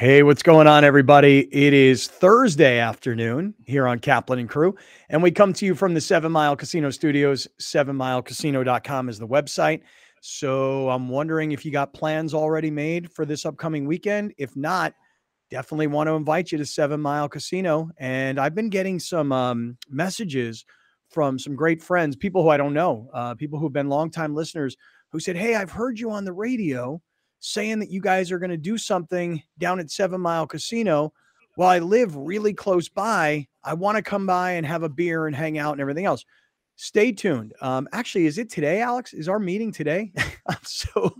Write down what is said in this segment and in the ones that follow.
Hey, what's going on, everybody? It is Thursday afternoon here on Kaplan and Crew, and we come to you from the Seven Mile Casino Studios. SevenMileCasino.com is the website. So I'm wondering if you got plans already made for this upcoming weekend. If not, definitely want to invite you to Seven Mile Casino. And I've been getting some um, messages from some great friends, people who I don't know, uh, people who've been longtime listeners who said, Hey, I've heard you on the radio saying that you guys are going to do something down at Seven Mile Casino. Well, I live really close by. I want to come by and have a beer and hang out and everything else. Stay tuned. Um, actually, is it today, Alex? Is our meeting today? I'm so.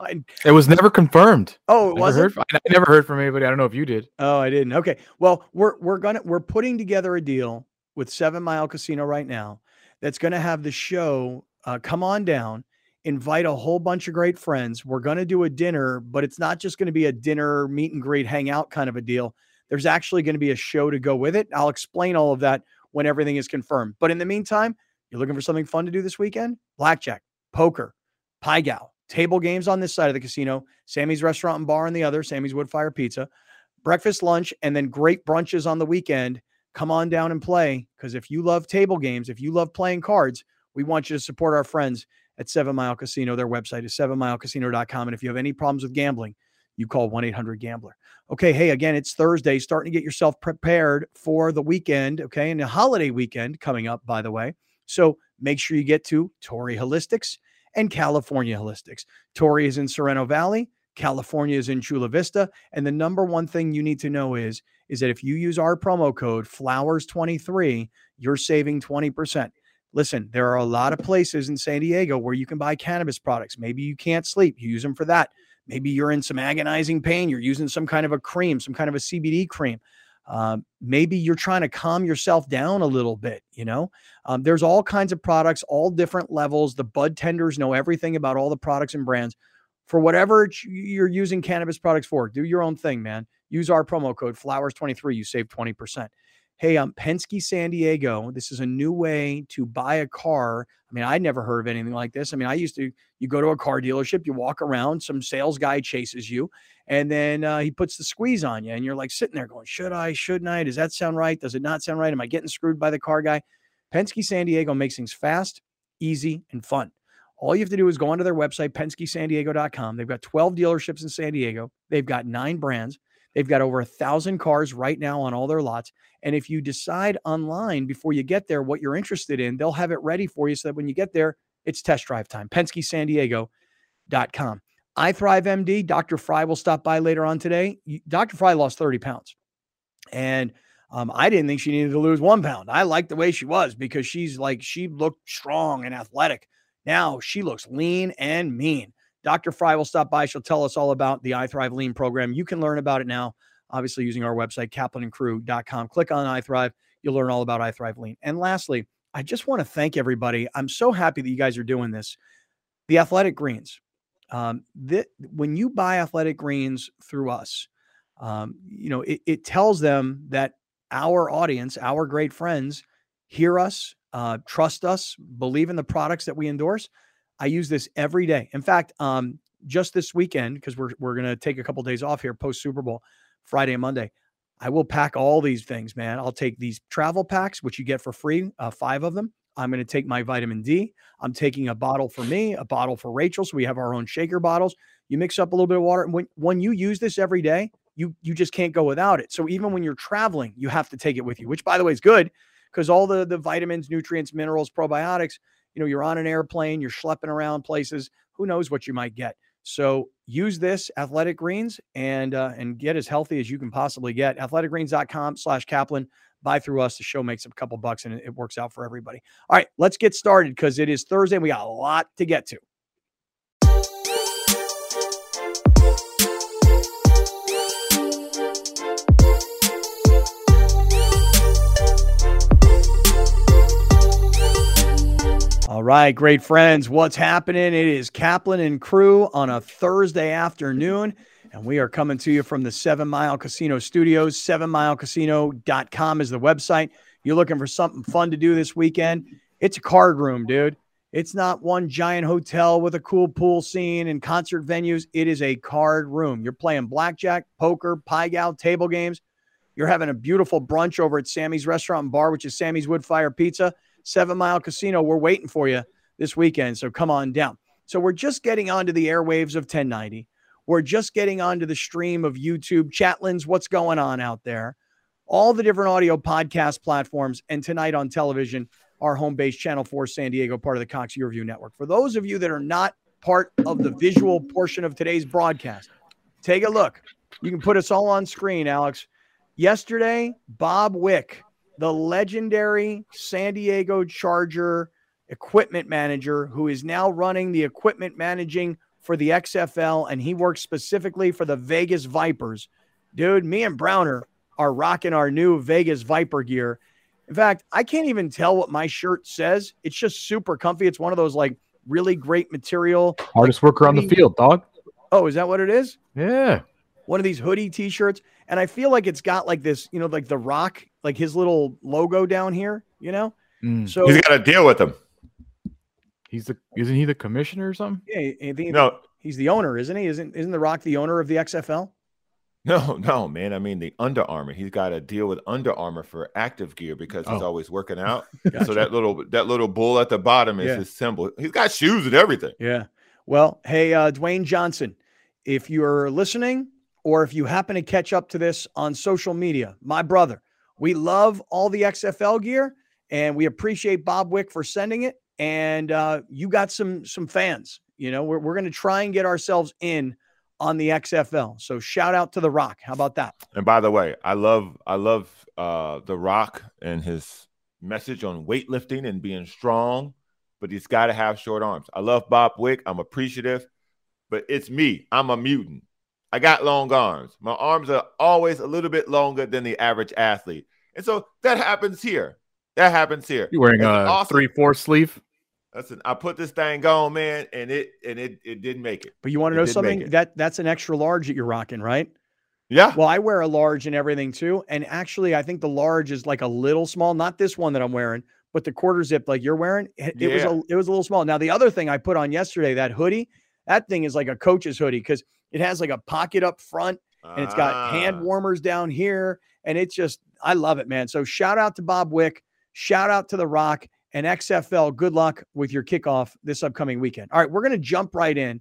My... It was never confirmed. Oh, it was. I never heard from anybody. I don't know if you did. Oh, I didn't. Okay. Well, we're we're gonna we're putting together a deal with Seven Mile Casino right now that's going to have the show uh, come on down invite a whole bunch of great friends. We're going to do a dinner, but it's not just going to be a dinner, meet and greet, hang out kind of a deal. There's actually going to be a show to go with it. I'll explain all of that when everything is confirmed. But in the meantime, you're looking for something fun to do this weekend? Blackjack, poker, Pai Gow, table games on this side of the casino, Sammy's Restaurant and Bar on the other, Sammy's Woodfire Pizza, breakfast, lunch, and then great brunches on the weekend. Come on down and play because if you love table games, if you love playing cards, we want you to support our friends at Seven Mile Casino. Their website is sevenmilecasino.com. And if you have any problems with gambling, you call 1 800 Gambler. Okay. Hey, again, it's Thursday, starting to get yourself prepared for the weekend. Okay. And the holiday weekend coming up, by the way. So make sure you get to Torrey Holistics and California Holistics. Torrey is in Sorrento Valley. California is in Chula Vista. And the number one thing you need to know is, is that if you use our promo code flowers23, you're saving 20%. Listen, there are a lot of places in San Diego where you can buy cannabis products. Maybe you can't sleep, you use them for that. Maybe you're in some agonizing pain, you're using some kind of a cream, some kind of a CBD cream. Um, maybe you're trying to calm yourself down a little bit. You know, um, there's all kinds of products, all different levels. The bud tenders know everything about all the products and brands. For whatever you're using cannabis products for, do your own thing, man. Use our promo code flowers23. You save 20% hey, I'm Penske San Diego. This is a new way to buy a car. I mean, I'd never heard of anything like this. I mean, I used to, you go to a car dealership, you walk around, some sales guy chases you, and then uh, he puts the squeeze on you. And you're like sitting there going, should I, shouldn't I? Does that sound right? Does it not sound right? Am I getting screwed by the car guy? Penske San Diego makes things fast, easy, and fun. All you have to do is go onto their website, PenskeSanDiego.com. They've got 12 dealerships in San Diego. They've got nine brands. They've got over a thousand cars right now on all their lots. And if you decide online before you get there what you're interested in, they'll have it ready for you so that when you get there, it's test drive time. PenskeSanDiego.com. iThrive MD, Dr. Fry will stop by later on today. Dr. Fry lost 30 pounds. And um, I didn't think she needed to lose one pound. I liked the way she was because she's like, she looked strong and athletic. Now she looks lean and mean. Dr. Fry will stop by. She'll tell us all about the iThrive Lean program. You can learn about it now, obviously, using our website, kaplanandcrew.com. Click on iThrive. You'll learn all about iThrive Lean. And lastly, I just want to thank everybody. I'm so happy that you guys are doing this. The athletic greens. Um, that when you buy athletic greens through us, um, you know, it, it tells them that our audience, our great friends, hear us, uh, trust us, believe in the products that we endorse. I use this every day. In fact, um, just this weekend, because we're we're gonna take a couple days off here post Super Bowl, Friday and Monday. I will pack all these things, man. I'll take these travel packs, which you get for free, uh, five of them. I'm going to take my vitamin D. I'm taking a bottle for me, a bottle for Rachel. So we have our own shaker bottles. You mix up a little bit of water. And when, when you use this every day, you you just can't go without it. So even when you're traveling, you have to take it with you, which by the way is good because all the the vitamins, nutrients, minerals, probiotics, you know, you're on an airplane, you're schlepping around places, who knows what you might get. So use this athletic greens and uh, and get as healthy as you can possibly get. Athleticgreens.com slash Kaplan. Buy through us. The show makes a couple bucks and it works out for everybody. All right, let's get started because it is Thursday. And we got a lot to get to. All right, great friends. What's happening? It is Kaplan and crew on a Thursday afternoon, and we are coming to you from the Seven Mile Casino Studios. SevenMileCasino.com is the website. You're looking for something fun to do this weekend? It's a card room, dude. It's not one giant hotel with a cool pool scene and concert venues. It is a card room. You're playing blackjack, poker, pai gow, table games. You're having a beautiful brunch over at Sammy's Restaurant and Bar, which is Sammy's Woodfire Pizza. Seven Mile Casino. We're waiting for you this weekend. So come on down. So we're just getting onto the airwaves of 1090. We're just getting onto the stream of YouTube, Chatlins, what's going on out there, all the different audio podcast platforms, and tonight on television, our home base Channel 4 San Diego, part of the Cox Review Network. For those of you that are not part of the visual portion of today's broadcast, take a look. You can put us all on screen, Alex. Yesterday, Bob Wick, the legendary San Diego Charger equipment manager who is now running the equipment managing for the XFL and he works specifically for the Vegas Vipers. Dude, me and Browner are rocking our new Vegas Viper gear. In fact, I can't even tell what my shirt says. It's just super comfy. It's one of those like really great material. Hardest like, worker on the field, dog. Oh, is that what it is? Yeah. One of these hoodie t-shirts. And I feel like it's got like this, you know, like the rock, like his little logo down here, you know? Mm. So he's got to deal with them. He's the isn't he the commissioner or something? Yeah, I no, he's the owner, isn't he? Isn't isn't the Rock the owner of the XFL? No, no, man. I mean the Under Armour. He's got to deal with Under Armour for active gear because he's oh. always working out. gotcha. So that little that little bull at the bottom is yeah. his symbol. He's got shoes and everything. Yeah. Well, hey, uh, Dwayne Johnson, if you're listening or if you happen to catch up to this on social media, my brother, we love all the XFL gear and we appreciate Bob Wick for sending it and uh, you got some some fans. You know, we're we're going to try and get ourselves in on the XFL. So shout out to The Rock. How about that? And by the way, I love I love uh, The Rock and his message on weightlifting and being strong, but he's got to have short arms. I love Bob Wick. I'm appreciative, but it's me. I'm a mutant. I got long arms. My arms are always a little bit longer than the average athlete. And so that happens here. That happens here. You wearing a awesome. three four sleeve? Listen, I put this thing on, man, and it and it it didn't make it. But you want to know something? That that's an extra large that you're rocking, right? Yeah. Well, I wear a large and everything too. And actually, I think the large is like a little small, not this one that I'm wearing, but the quarter zip like you're wearing. It, yeah. it was a it was a little small. Now the other thing I put on yesterday, that hoodie, that thing is like a coach's hoodie because it has like a pocket up front and it's got ah. hand warmers down here. And it's just I love it, man. So shout out to Bob Wick, shout out to The Rock and XFL, good luck with your kickoff this upcoming weekend. All right, we're going to jump right in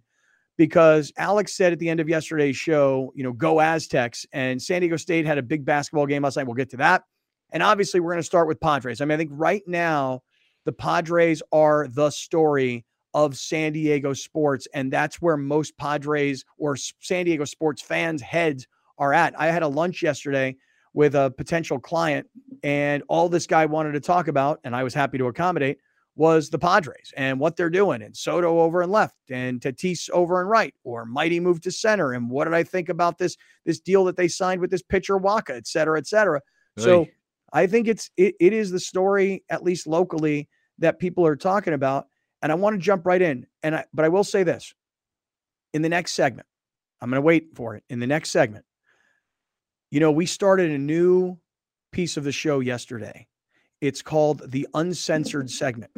because Alex said at the end of yesterday's show, you know, go Aztecs. And San Diego State had a big basketball game last night. We'll get to that. And obviously, we're going to start with Padres. I mean, I think right now, the Padres are the story of San Diego sports. And that's where most Padres or San Diego sports fans' heads are at. I had a lunch yesterday with a potential client. And all this guy wanted to talk about, and I was happy to accommodate, was the Padres and what they're doing, and Soto over and left, and Tatis over and right, or Mighty move to center. And what did I think about this this deal that they signed with this pitcher Wacha, et cetera, et cetera. So I think it's it, it is the story, at least locally, that people are talking about. And I want to jump right in. And I but I will say this in the next segment. I'm going to wait for it. In the next segment, you know, we started a new piece of the show yesterday. It's called the uncensored segment.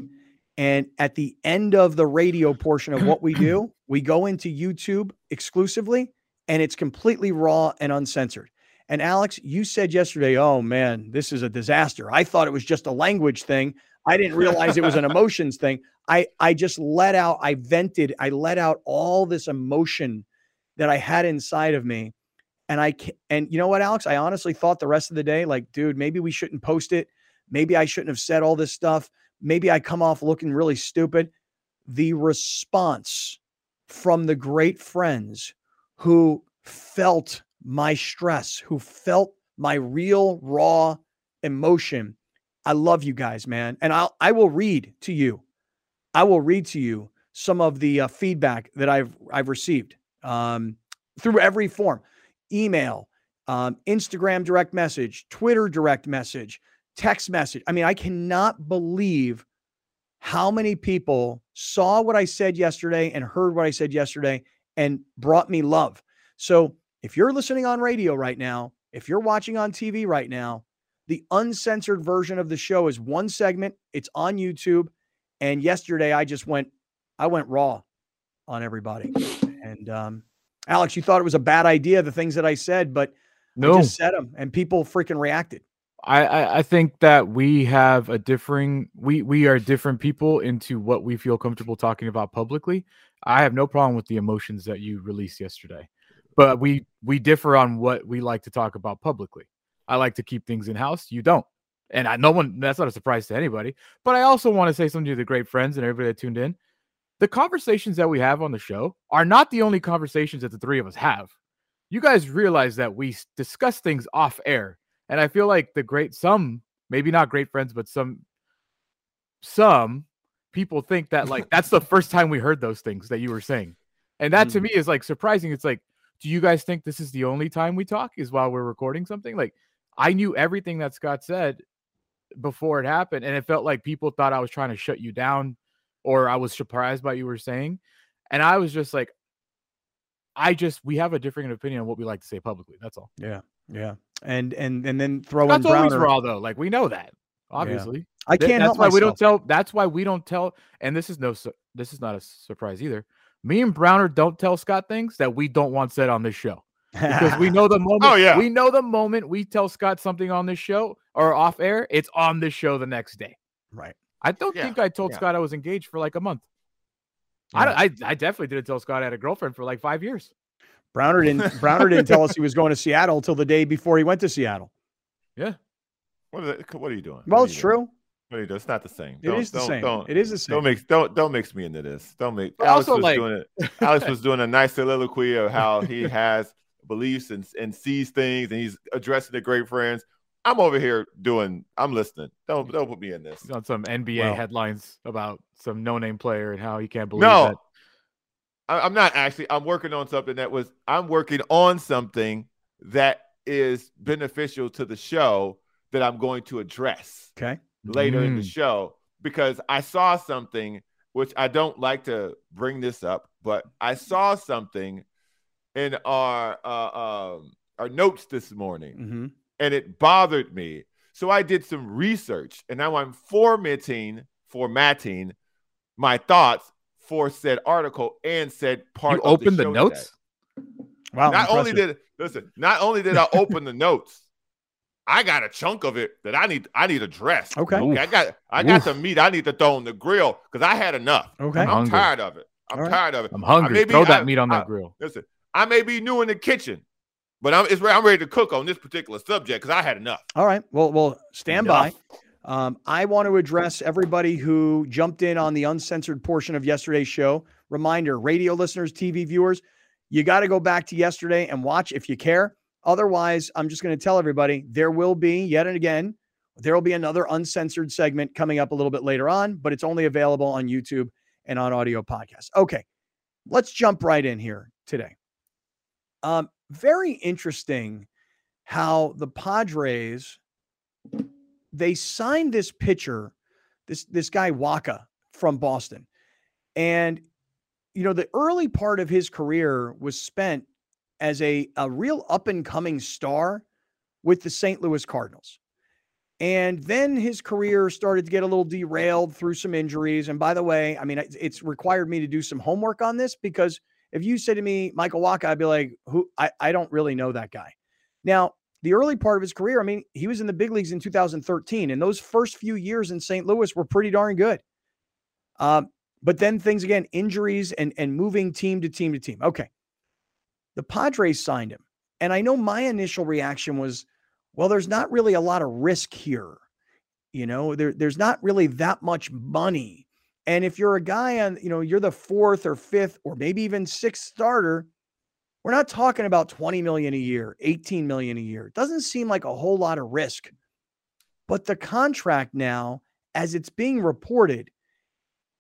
And at the end of the radio portion of what we do, we go into YouTube exclusively and it's completely raw and uncensored. And Alex, you said yesterday, oh man, this is a disaster. I thought it was just a language thing. I didn't realize it was an emotions thing. I I just let out, I vented, I let out all this emotion that I had inside of me. And I and you know what, Alex? I honestly thought the rest of the day, like, dude, maybe we shouldn't post it. Maybe I shouldn't have said all this stuff. Maybe I come off looking really stupid. The response from the great friends who felt my stress, who felt my real raw emotion. I love you guys, man. And I'll I will read to you. I will read to you some of the uh, feedback that I've I've received um, through every form email, um, Instagram direct message, Twitter direct message, text message. I mean, I cannot believe how many people saw what I said yesterday and heard what I said yesterday and brought me love. So if you're listening on radio right now, if you're watching on TV right now, the uncensored version of the show is one segment. It's on YouTube. And yesterday I just went, I went raw on everybody. And um, Alex, you thought it was a bad idea, the things that I said, but No, I just said them and people freaking reacted. I, I I think that we have a differing we we are different people into what we feel comfortable talking about publicly. I have no problem with the emotions that you released yesterday, but we we differ on what we like to talk about publicly. I like to keep things in house. You don't, and I no one that's not a surprise to anybody. But I also want to say something to the great friends and everybody that tuned in. The conversations that we have on the show are not the only conversations that the three of us have. You guys realize that we discuss things off air and I feel like the great some, maybe not great friends, but some some people think that like that's the first time we heard those things that you were saying. And that to Mhm. me is like surprising. It's like, do you guys think this is the only time we talk is while we're recording something? Like I knew everything that Scott said before it happened, and it felt like people thought I was trying to shut you down or I was surprised by what you were saying. And I was just like, I just we have a different opinion on what we like to say publicly. That's all. Yeah. Yeah. And and and then throw in That's always Browner. raw though. Like we know that, obviously. I can't that's help why myself. we don't tell. That's why we don't tell. And this is no. su- This is not a surprise either. Me and Browner don't tell Scott things that we don't want said on this show because we know the oh, moment. Oh, yeah. we know the moment we tell Scott something on this show or off air, it's on this show the next day. right. I don't Yeah, think I told yeah. Scott I was engaged for like a month. Yeah. I, I I definitely didn't tell Scott I had a girlfriend for like five years. Browner didn't Browner didn't tell us he was going to Seattle till the day before he went to Seattle. Yeah, What, is it, what are you doing? Well, it's you doing? true. What are you doing? It's not the same. It is the don't, same. Don't, it is the same. don't mix don't don't mix me into this. Don't make But Alex also, was like- doing it. Alex was doing a nice soliloquy of how he has beliefs and, and sees things and he's addressing the great friends. I'm over here doing I'm listening. Don't don't put me in this. He's on some NBA Well- headlines about some no-name player and how he can't believe No. that. I, I'm not actually. I'm working on something that was. I'm working on something that is beneficial to the show that I'm going to address. okay. later in the Mm. show because I saw something which I don't like to bring this up, but I saw something in our uh, um, our notes this morning, hmm and it bothered me. So I did some research, and now I'm formatting formatting my thoughts for said article and said part. You of opened the, show notes. today. Wow. Not only did listen, not only did I open the notes, I got a chunk of it that I need. I need addressed. Okay. Okay, I got I got Oof. some meat I need to throw on the grill because I had enough. Okay. I'm hungry. tired of it. I'm All right. tired of it. I'm hungry. may be- Throw that I- meat on that I- grill. Listen, I may be new in the kitchen, but I'm it's I'm ready to cook on this particular subject because I had enough. All right. Well, well, stand by. Um, I want to address everybody who jumped in on the uncensored portion of yesterday's show. Reminder, radio listeners, TV viewers, you got to go back to yesterday and watch if you care. Otherwise, I'm just going to tell everybody there will be yet and again, there will be another uncensored segment coming up a little bit later on, but it's only available on YouTube and on audio podcast. Okay, let's jump right in here today. Um, very interesting how the Padres they signed this pitcher, this this guy Wacha from Boston, and you know the early part of his career was spent as a a real up and coming star with the St. Louis Cardinals. And then his career started to get a little derailed through some injuries. And by the way, I mean, it's- it's required me to do some homework on this because if you say to me, Michael Wacha, I'd be like, who I, I don't really know that guy. Now, the early part of his career, I mean, he was in the big leagues in 2013, and those first few years in St. Louis were pretty darn good. Um, but then things again, injuries and and moving team to team to team. Okay. The Padres signed him. And I know my initial reaction was, well, there's not really a lot of risk here. You know, there, there's not really that much money. And if you're a guy on, you know, you're the fourth or fifth or maybe even sixth starter, we're not talking about 20 million a year, 18 million a year. It doesn't seem like a whole lot of risk. But the contract now, as it's being reported,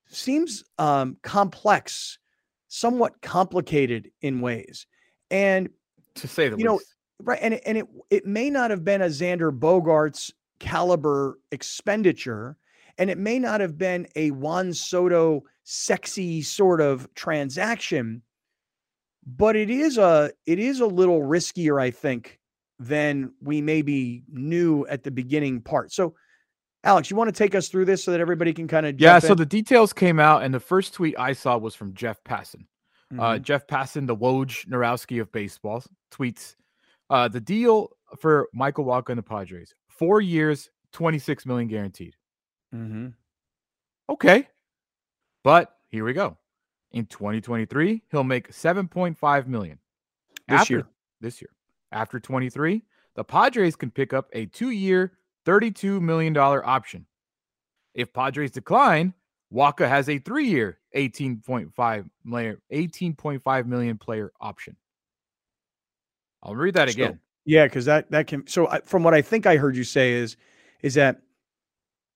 seems um, complex, somewhat complicated in ways. And To say the You know, right, and and it it may not have been a Xander Bogaerts caliber expenditure, and it may not have been a Juan Soto sexy sort of transaction, but it is a it is a little riskier, I think, than we maybe knew at the beginning part. So, Alex, you want to take us through this so that everybody can kind of yeah. So the details came out, and the first tweet I saw was from Jeff Passan. Mm-hmm. Uh, Jeff Passan, the Wojnarowski of baseball, tweets uh, the deal for Michael Wacha and the Padres: four years, twenty six million guaranteed. Mm-hmm. Okay, but here we go. In 2023, he'll make 7.5 million. This After, year. This year. After 23, the Padres can pick up a two-year, 32 million dollar option. If Padres decline, Wacha has a three-year, 18.5 million, 18.5 million player option. I'll read that So- again. Yeah, because that that can. So I, from what I think I heard you say is, is that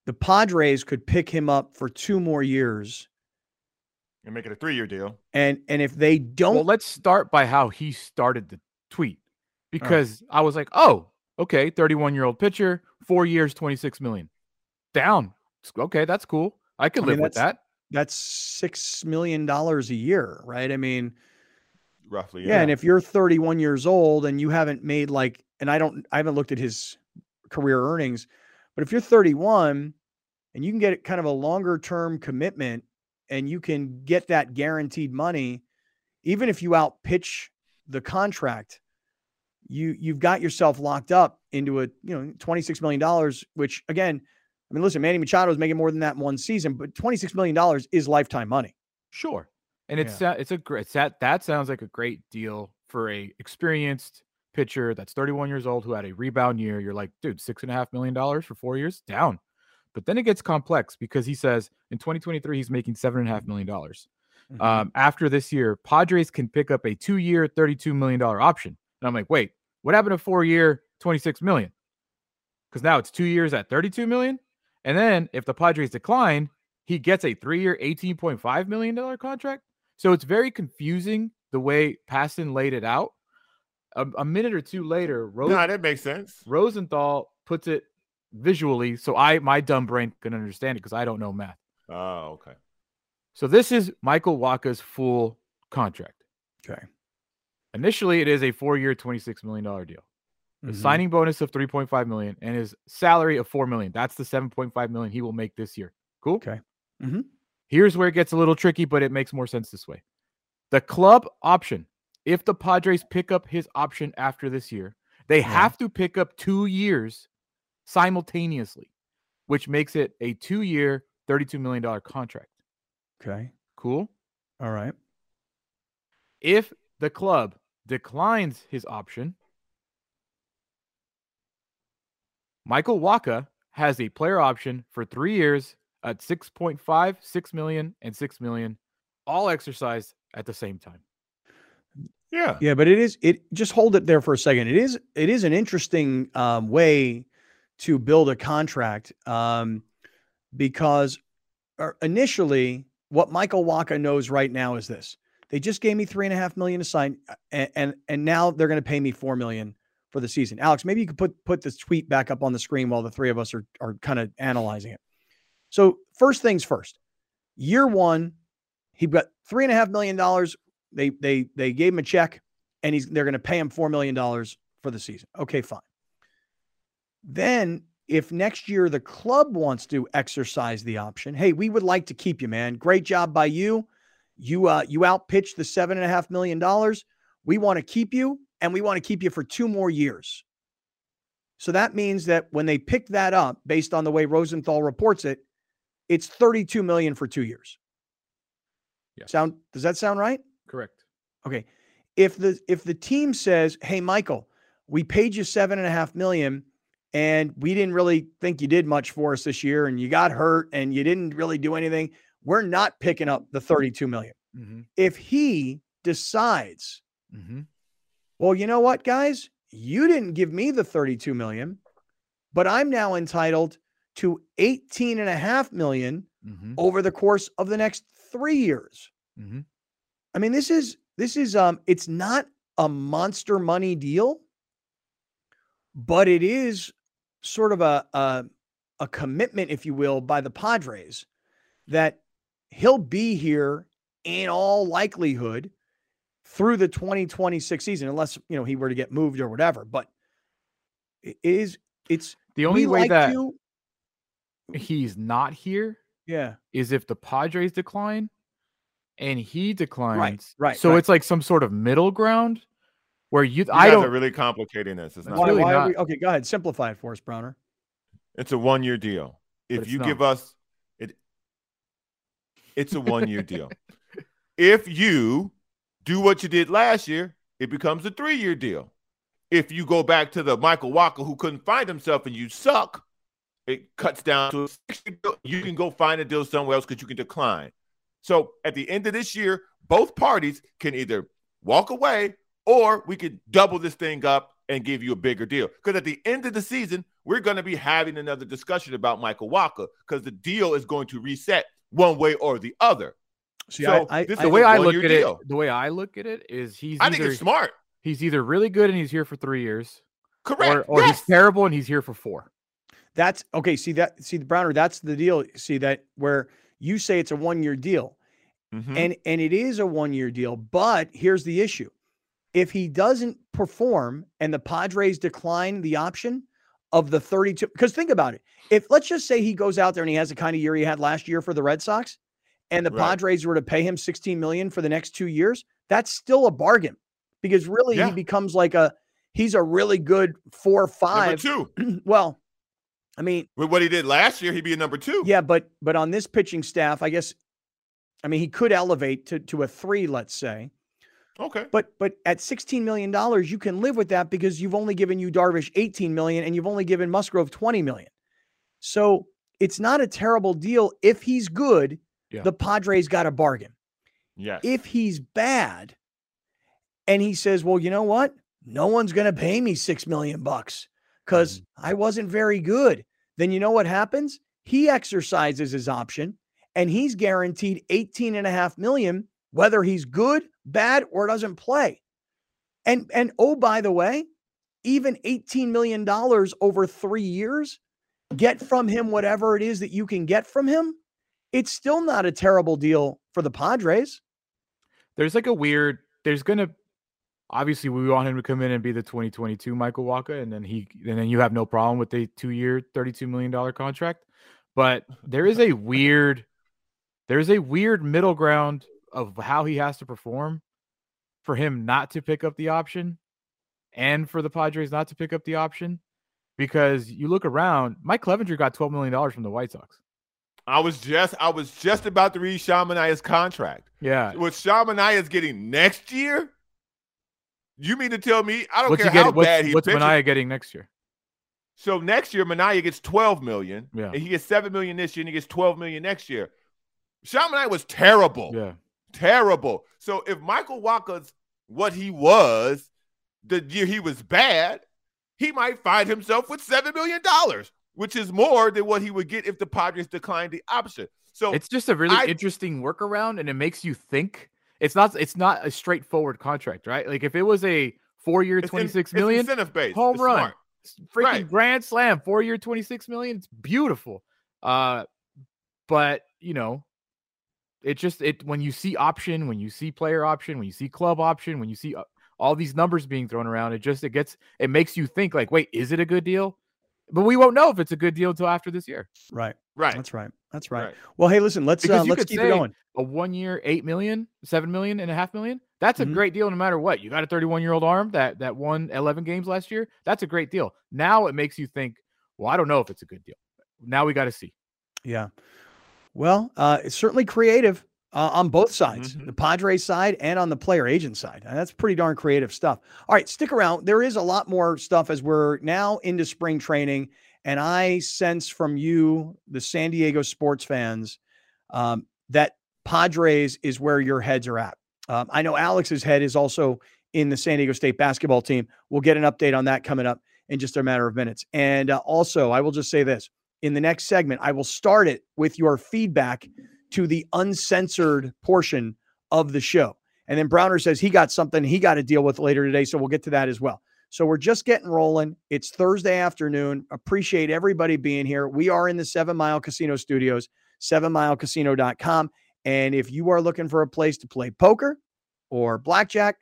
the Padres could pick him up for two more years, And make it a three-year deal. and and if they don't, Well, let's start by how he started the tweet because I was like, oh, okay, 31 year old pitcher, four years, 26 million. Down. Okay, that's cool. I could I live mean, with that. that's six million dollars a year, right? I mean, Roughly. yeah, and if you're 31 years old and you haven't made like, and I don't, I haven't looked at his career earnings, but if you're 31 and you can get kind of a longer term commitment and you can get that guaranteed money, even if you outpitch the contract, you you've got yourself locked up into a you know 26 million dollars, which again, I mean, listen, Manny Machado is making more than that in one season, but 26 million dollars is lifetime money. Sure. And it's uh, it's a great that that sounds like a great deal for a experienced pitcher that's 31 years old who had a rebound year. You're like, dude, six and a half million dollars for four years down. But then it gets complex because he says in 2023 he's making seven and a half million dollars. Mhm. Um, after this year, Padres can pick up a two-year, $32 million option. And I'm like, wait, what happened to four-year, 26 million? Because now it's two years at 32 million. And then if the Padres decline, he gets a three-year, $18.5 million contract. So it's very confusing the way Passan laid it out. A, a minute or two later, Rose, nah, that makes sense. Rosenthal puts it visually, so I my dumb brain can understand it because I don't know math. Oh, okay. So this is Michael Wacha's full contract. Okay. Initially, it is a four-year, $26 million deal. The Mhm. signing bonus of 3.5 million and his salary of 4 million. That's the 7.5 million he will make this year. Cool. Okay. Mhm. Here's where it gets a little tricky, but it makes more sense this way. The club option, if the Padres pick up his option after this year, they Yeah. have to pick up two years simultaneously, which makes it a two year, $32 million contract. Okay. Cool. All right. If the club declines his option, Michael Wacha has a player option for three years at 6.5, 6 million, and 6 million, all exercised at the same time. Yeah. Yeah, but it is it just hold it there for a second. It is it is an interesting um, way to build a contract um, because uh, initially what Michael Wacha knows right now is this: they just gave me three and a half million to sign, and and, and now they're going to pay me four million for the season. Alex, maybe you could put put this tweet back up on the screen while the three of us are are kind of analyzing it. So first things first, year one, he got three and a half million dollars they they they gave him a check and he's they're going to pay him 4 million dollars for the season. Okay, fine. Then if next year the club wants to exercise the option, hey, we would like to keep you, man. Great job by you. You uh you outpitched the seven and a half million dollars. We want to keep you and we want to keep you for two more years. So that means that when they pick that up, based on the way Rosenthal reports it, it's 32 million for two years. Yes. Sound does that sound right? Okay. If the if the team says, "Hey, Michael, we paid you seven and a half million, and we didn't really think you did much for us this year, and you got hurt, and you didn't really do anything," we're not picking up the thirty-two million. Mm-hmm. If he decides, Mm-hmm. well, you know what, guys, you didn't give me the thirty-two million, but I'm now entitled to eighteen and a half million Mm-hmm. over the course of the next three years. Mm-hmm. I mean, this is this is um it's not a monster money deal, but it is sort of a a, a commitment, if you will, by the Padres that he'll be here in all likelihood through the 2026 season, unless you know he were to get moved or whatever. But it is it's The only way like that you. he's not here Yeah. is if the Padres decline and he declines. right, right So right. it's like some sort of middle ground where you You I guys don't are really complicating this. It's not. Why, really why not. we, okay, go ahead. Simplify it for us, Browner. It's a one year deal. If you not. give us it, it's a one year deal. If you do what you did last year, it becomes a three year deal. If you go back to the Michael Wacha who couldn't find himself and you suck, it cuts down to a six year deal. You can go find a deal somewhere else because you can decline. So at the end of this year, both parties can either walk away or we could double this thing up and give you a bigger deal. Because at the end of the season, we're going to be having another discussion about Michael Wacha because the deal is going to reset one way or the other. See, So, I, I, the way I look at deal. it, the way I look at it is he's I think either it's smart. he's either really good and he's here for three years, Correct. or, or yes. he's terrible and he's here for four. That's okay. See that, see the Browner. That's the deal. See that where you say it's a one year deal, Mhm. and and it is a one year deal. But here's the issue: if he doesn't perform and the Padres decline the option of the 32, because think about it. If let's just say he goes out there and he has the kind of year he had last year for the Red Sox, and the Right. Padres were to pay him 16 million for the next two years, that's still a bargain because really Yeah. he becomes like a he's a really good four or number five. two. well, I mean, With what he did last year, he'd be a number two. yeah, but but on this pitching staff, I guess, I mean, he could elevate to to a three, let's say. Okay. But but at sixteen million dollars, you can live with that because you've only given you Darvish eighteen million and you've only given Musgrove twenty million. So it's not a terrible deal if he's good. Yeah. The Padres got a bargain. Yes. If he's bad, and he says, "Well, you know what? No one's going to pay me six million bucks because mm. I wasn't very good," then you know what happens? He exercises his option, and he's guaranteed 18 and a half million, whether he's good, bad, or doesn't play. And and oh, by the way, even 18 million dollars over three years, get from him whatever it is that you can get from him. It's still not a terrible deal for the Padres. There's like a weird. There's gonna obviously we want him to come in and be the 2022 Michael Wacha, and then he and then you have no problem with a two year, 32 million dollar contract. But there is a weird, there's a weird middle ground of how he has to perform for him not to pick up the option, and for the Padres not to pick up the option, because you look around, Mike Clevinger got 12 million dollars from the White Sox. I was just I was just about to read Sean Manaea's contract. Yeah, What Sean Manaea is getting next year? You mean to tell me I don't what's care he how? What's, bad he what's pitches. Mania getting next year? So next year, Manaea gets 12 million. Yeah. And he gets 7 million this year and he gets 12 million next year. Sean Manaea was terrible. Yeah. Terrible. So if Michael Wacha's what he was the year he was bad, he might find himself with $7 million, which is more than what he would get if the Padres declined the option. So It's just a really I- interesting workaround, and it makes you think. It's not. It's not a straightforward contract, right? Like if it was a four-year, it's in- twenty-six it's million, incentive based. home It's run. smart. freaking Right. grand slam, four-year, twenty-six million. It's beautiful. Uh, but you know, it just it when you see option, when you see player option, when you see club option, when you see uh, all these numbers being thrown around, it just it gets it makes you think like, wait, is it a good deal? But we won't know if it's a good deal until after this year. Right. Right. That's right. That's right. Right. Well, hey, listen, let's uh, let's keep it going. a one year, eight million, seven million and a half million. That's a Mhm. great deal no matter what. You got a 31 year old arm that that won 11 games last year. That's a great deal. Now it makes you think, well, I don't know if it's a good deal. Now we got to see. Yeah. Well, uh, it's certainly creative uh, on both sides, Mhm. the Padres side and on the player agent side. And that's pretty darn creative stuff. All right, stick around. There is a lot more stuff as we're now into spring training. And I sense from you, the San Diego sports fans, um, that Padres is where your heads are at. Um, I know Alex's head is also in the San Diego State basketball team. We'll get an update on that coming up in just a matter of minutes. And uh, also, I will just say this in the next segment, I will start it with your feedback to the uncensored portion of the show. And then Browner says he got something he got to deal with later today. So we'll get to that as well. So we're just getting rolling. It's Thursday afternoon. Appreciate everybody being here. We are in the Seven Mile Casino Studios, sevenmilecasino.com. And if you are looking for a place to play poker or blackjack,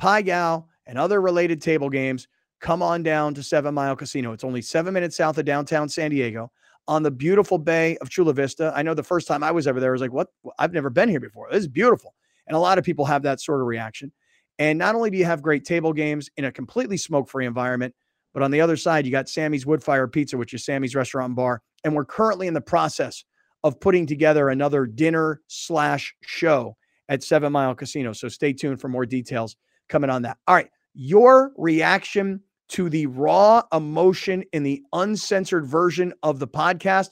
pai gow, and other related table games, come on down to Seven Mile Casino. It's only seven minutes south of downtown San Diego on the beautiful bay of Chula Vista. I know the first time I was ever there, I was like, what? I've never been here before. This is beautiful. And a lot of people have that sort of reaction. And not only do you have great table games in a completely smoke free environment, but on the other side, you got Sammy's Woodfire Pizza, which is Sammy's restaurant and bar. And we're currently in the process of putting together another dinner slash show at Seven Mile Casino. So stay tuned for more details coming on that. All right. Your reaction to the raw emotion in the uncensored version of the podcast.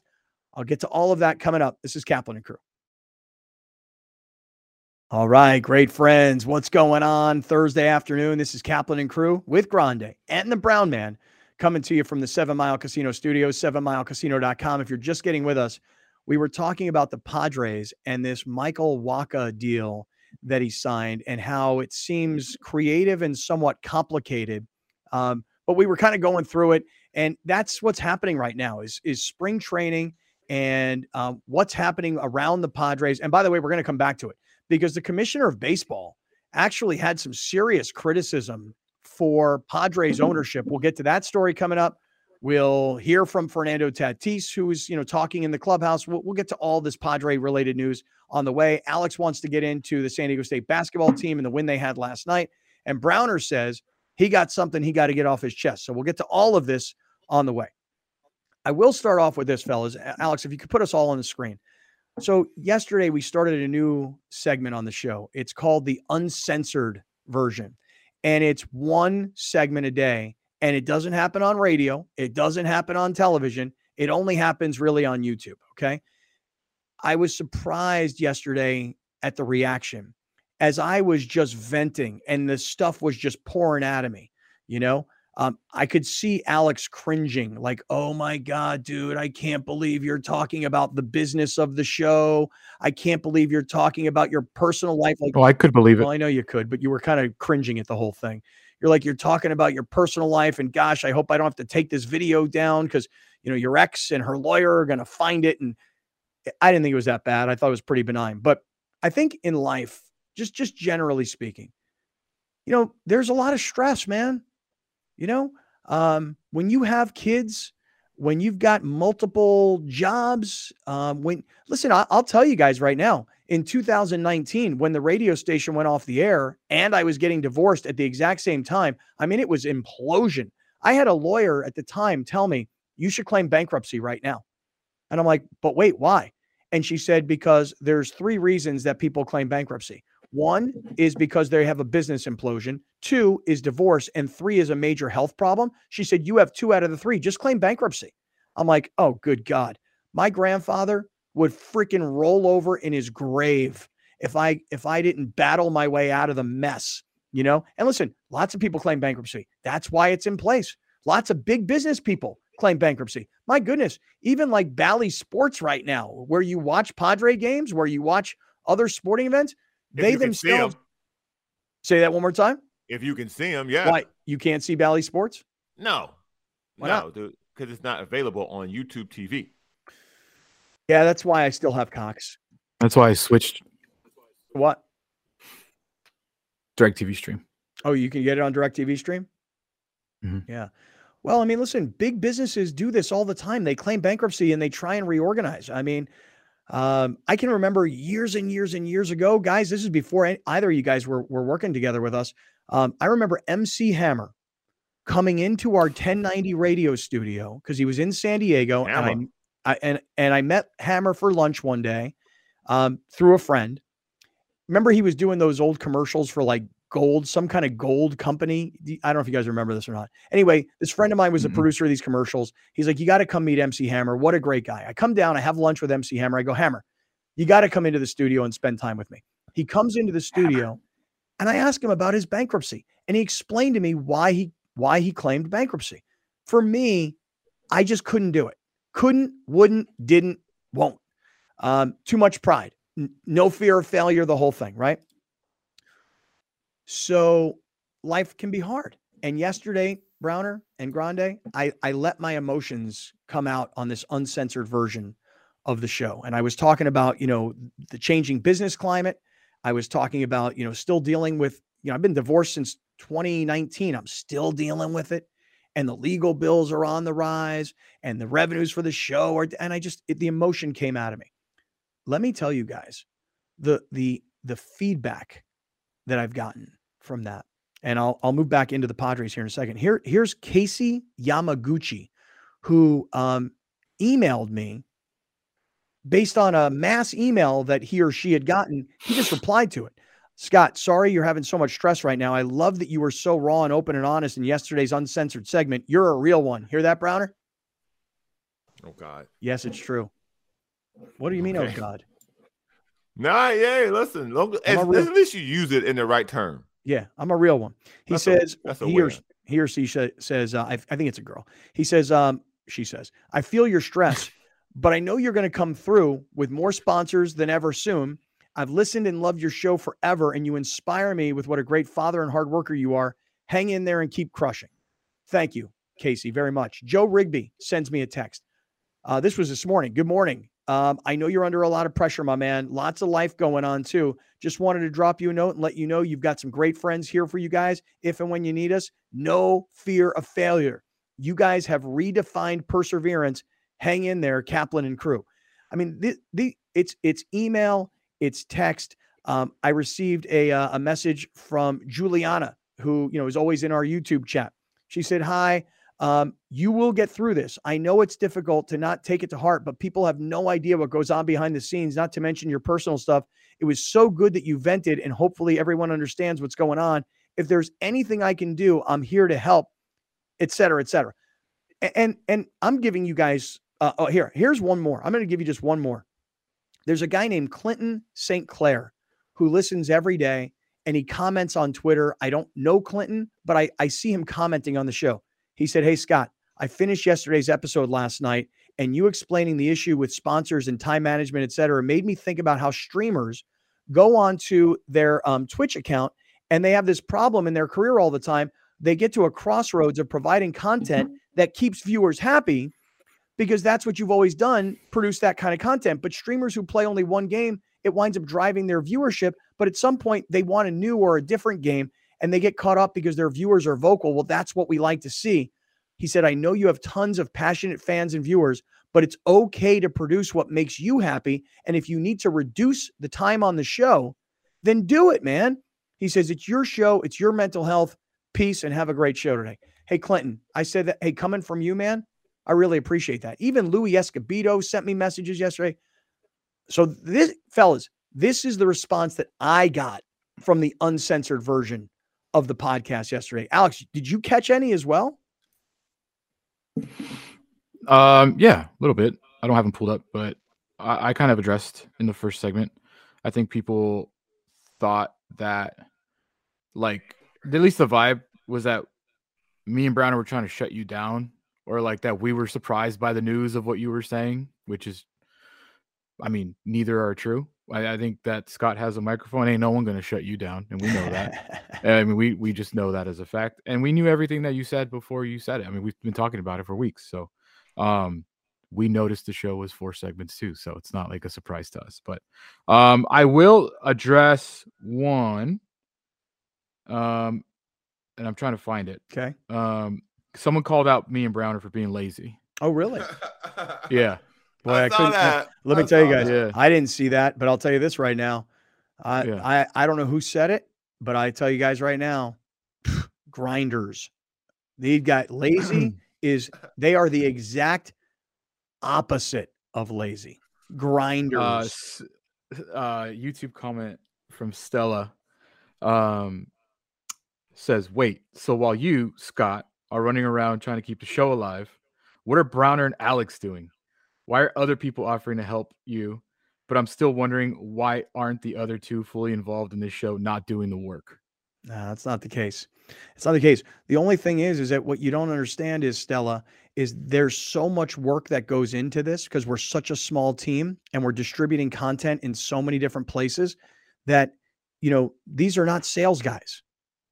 I'll get to all of that coming up. This is Kaplan and Crew. All right, great friends. What's going on Thursday afternoon? This is Kaplan and Crew with Grande and the Brown Man coming to you from the Seven Mile Casino Studios, sevenmilecasino.com. If you're just getting with us, we were talking about the Padres and this Michael Wacha deal that he signed and how it seems creative and somewhat complicated. Um, but we were kind of going through it, and that's what's happening right now is is spring training and um, what's happening around the Padres. And by the way, we're going to come back to it because the commissioner of baseball actually had some serious criticism for Padres ownership. We'll get to that story coming up. We'll hear from Fernando Tatis, who's you know talking in the clubhouse. We'll, we'll get to all this Padre related news on the way. Alex wants to get into the San Diego State basketball team and the win they had last night. And Browner says he got something he got to get off his chest. So we'll get to all of this on the way. I will start off with this, fellas. Alex, if you could put us all on the screen. So yesterday we started a new segment on the show. It's called the uncensored version. And it's one segment a day. And it doesn't happen on radio. It doesn't happen on television. It only happens really on YouTube. Okay. I was surprised yesterday at the reaction as I was just venting and the stuff was just pouring out of me, you know. Um, I could see Alex cringing, like, oh my God, dude, I can't believe you're talking about the business of the show. I can't believe you're talking about your personal life. Like, oh, I could believe well, it. Well, I know you could, but you were kind of cringing at the whole thing. You're like, you're talking about your personal life, and gosh, I hope I don't have to take this video down because you know your ex and her lawyer are gonna find it. And I didn't think it was that bad. I thought it was pretty benign. But I think in life, just just generally speaking, you know, there's a lot of stress, man. You know, um, when you have kids, when you've got multiple jobs, um, when listen, I, I'll tell you guys right now, in 2019, when the radio station went off the air and I was getting divorced at the exact same time, I mean, it was implosion. I had a lawyer at the time tell me, you should claim bankruptcy right now. And I'm like, but wait, why? And she said, because there's three reasons that people claim bankruptcy. One is because they have a business implosion. Two is divorce. And three is a major health problem. She said, You have two out of the three. Just claim bankruptcy. I'm like, Oh, good God. My grandfather would freaking roll over in his grave if I if I didn't battle my way out of the mess, you know? And listen, lots of people claim bankruptcy. That's why it's in place. Lots of big business people claim bankruptcy. My goodness, even like Bally Sports right now, where you watch Padre games, where you watch other sporting events, they you can see themselves 'em. say that one more time. If you can see them, yeah. Why you can't see Bally Sports? No, Why no, because it's not available on YouTube TV. Yeah, that's why I still have Cox. That's why I switched What? DirecTV stream. Oh, you can get it on DirecTV stream? Mhm. Yeah. Well, I mean, listen, big businesses do this all the time. They claim bankruptcy and they try and reorganize. I mean, um, I can remember years and years and years ago, guys. This is before any- either of you guys were, were working together with us. Um, I remember MC Hammer coming into our 1090 radio studio because he was in San Diego, and I, I and and I met Hammer for lunch one day um, through a friend. Remember, he was doing those old commercials for like gold, some kind of gold company. I don't know if you guys remember this or not. Anyway, this friend of mine was a Mhm. producer of these commercials. He's like, You got to come meet MC Hammer. What a great guy. I come down, I have lunch with MC Hammer. I go, Hammer, you got to come into the studio and spend time with me. He comes into the studio and I ask him about his bankruptcy. And he explained to me why he why he claimed bankruptcy. For me, I just couldn't do it. Couldn't, wouldn't, didn't, won't. Um, too much pride, N- no fear of failure, the whole thing, right? So life can be hard. And yesterday, Browner and Grande, I, I let my emotions come out on this uncensored version of the show. And I was talking about, you know, the changing business climate. I was talking about, you know, still dealing with, you know, I've been divorced since 2019. I'm still dealing with it. and the legal bills are on the rise and the revenues for the show are and I just it, the emotion came out of me. Let me tell you guys, the the the feedback that I've gotten from that. And I'll I'll move back into the Padres here in a second. Here here's Casey Yamaguchi who um emailed me based on a mass email that he or she had gotten. He just replied to it. Scott, sorry you're having so much stress right now. I love that you were so raw and open and honest in yesterday's uncensored segment. You're a real one. Hear that, Browner? Oh God. Yes, it's true. What do you mean, oh, okay. oh God? Nah, yeah. Listen, at, real- at least you use it in the right term. Yeah, I'm a real one. He that's says a, he, or, he or she says uh, I, I, think it's a girl. He says um, she says I feel your stress, but I know you're going to come through with more sponsors than ever soon. I've listened and loved your show forever, and you inspire me with what a great father and hard worker you are. Hang in there and keep crushing. Thank you, Casey, very much. Joe Rigby sends me a text. Uh, this was this morning. Good morning. Um, I know you're under a lot of pressure, my man. Lots of life going on too. Just wanted to drop you a note and let you know you've got some great friends here for you guys if and when you need us. No fear of failure. You guys have redefined perseverance. Hang in there, Kaplan and crew. I mean, the, the it's it's email, it's text. Um, I received a, uh, a message from Juliana, who you know is always in our YouTube chat. She said, "Hi, um, you will get through this. I know it's difficult to not take it to heart, but people have no idea what goes on behind the scenes. Not to mention your personal stuff. It was so good that you vented, and hopefully everyone understands what's going on. If there's anything I can do, I'm here to help, et cetera, et cetera. And and, I'm giving you guys. Uh, oh, here, here's one more. I'm going to give you just one more. There's a guy named Clinton St. Clair who listens every day and he comments on Twitter. I don't know Clinton, but I, I see him commenting on the show. He said, Hey, Scott, I finished yesterday's episode last night, and you explaining the issue with sponsors and time management, et cetera, made me think about how streamers go onto their um, Twitch account and they have this problem in their career all the time. They get to a crossroads of providing content mm-hmm. that keeps viewers happy because that's what you've always done, produce that kind of content. But streamers who play only one game, it winds up driving their viewership. But at some point, they want a new or a different game and they get caught up because their viewers are vocal. Well, that's what we like to see. He said, I know you have tons of passionate fans and viewers, but it's okay to produce what makes you happy. And if you need to reduce the time on the show, then do it, man. He says, It's your show, it's your mental health. Peace and have a great show today. Hey, Clinton, I said that, hey, coming from you, man, I really appreciate that. Even Louis Escobedo sent me messages yesterday. So this fellas, this is the response that I got from the uncensored version of the podcast yesterday. Alex, did you catch any as well? Um, yeah, a little bit. I don't have them pulled up, but I, I kind of addressed in the first segment. I think people thought that, like, at least the vibe was that me and Browner were trying to shut you down or like that we were surprised by the news of what you were saying, which is, I mean, neither are true. I, I think that Scott has a microphone. Ain't no one going to shut you down, and we know that. I mean, we we just know that as a fact, and we knew everything that you said before you said it. I mean, we've been talking about it for weeks, so um, we noticed the show was four segments too, so it's not like a surprise to us. But um, I will address one, um, and I'm trying to find it. Okay. Um, someone called out me and Browner for being lazy. Oh, really? yeah. Boy, I, I couldn't. That. Let me tell you guys, yeah. I didn't see that, but I'll tell you this right now. I, yeah. I I don't know who said it, but I tell you guys right now, grinders. These guys lazy is they are the exact opposite of lazy. Uh, grinders. Uh, uh, YouTube comment from Stella um, says, "Wait, so while you Scott are running around trying to keep the show alive. What are Browner and Alex doing? Why are other people offering to help you? But I'm still wondering why aren't the other two fully involved in this show, not doing the work? No, that's not the case. It's not the case. The only thing is, is that what you don't understand is Stella is there's so much work that goes into this because we're such a small team and we're distributing content in so many different places that you know these are not sales guys.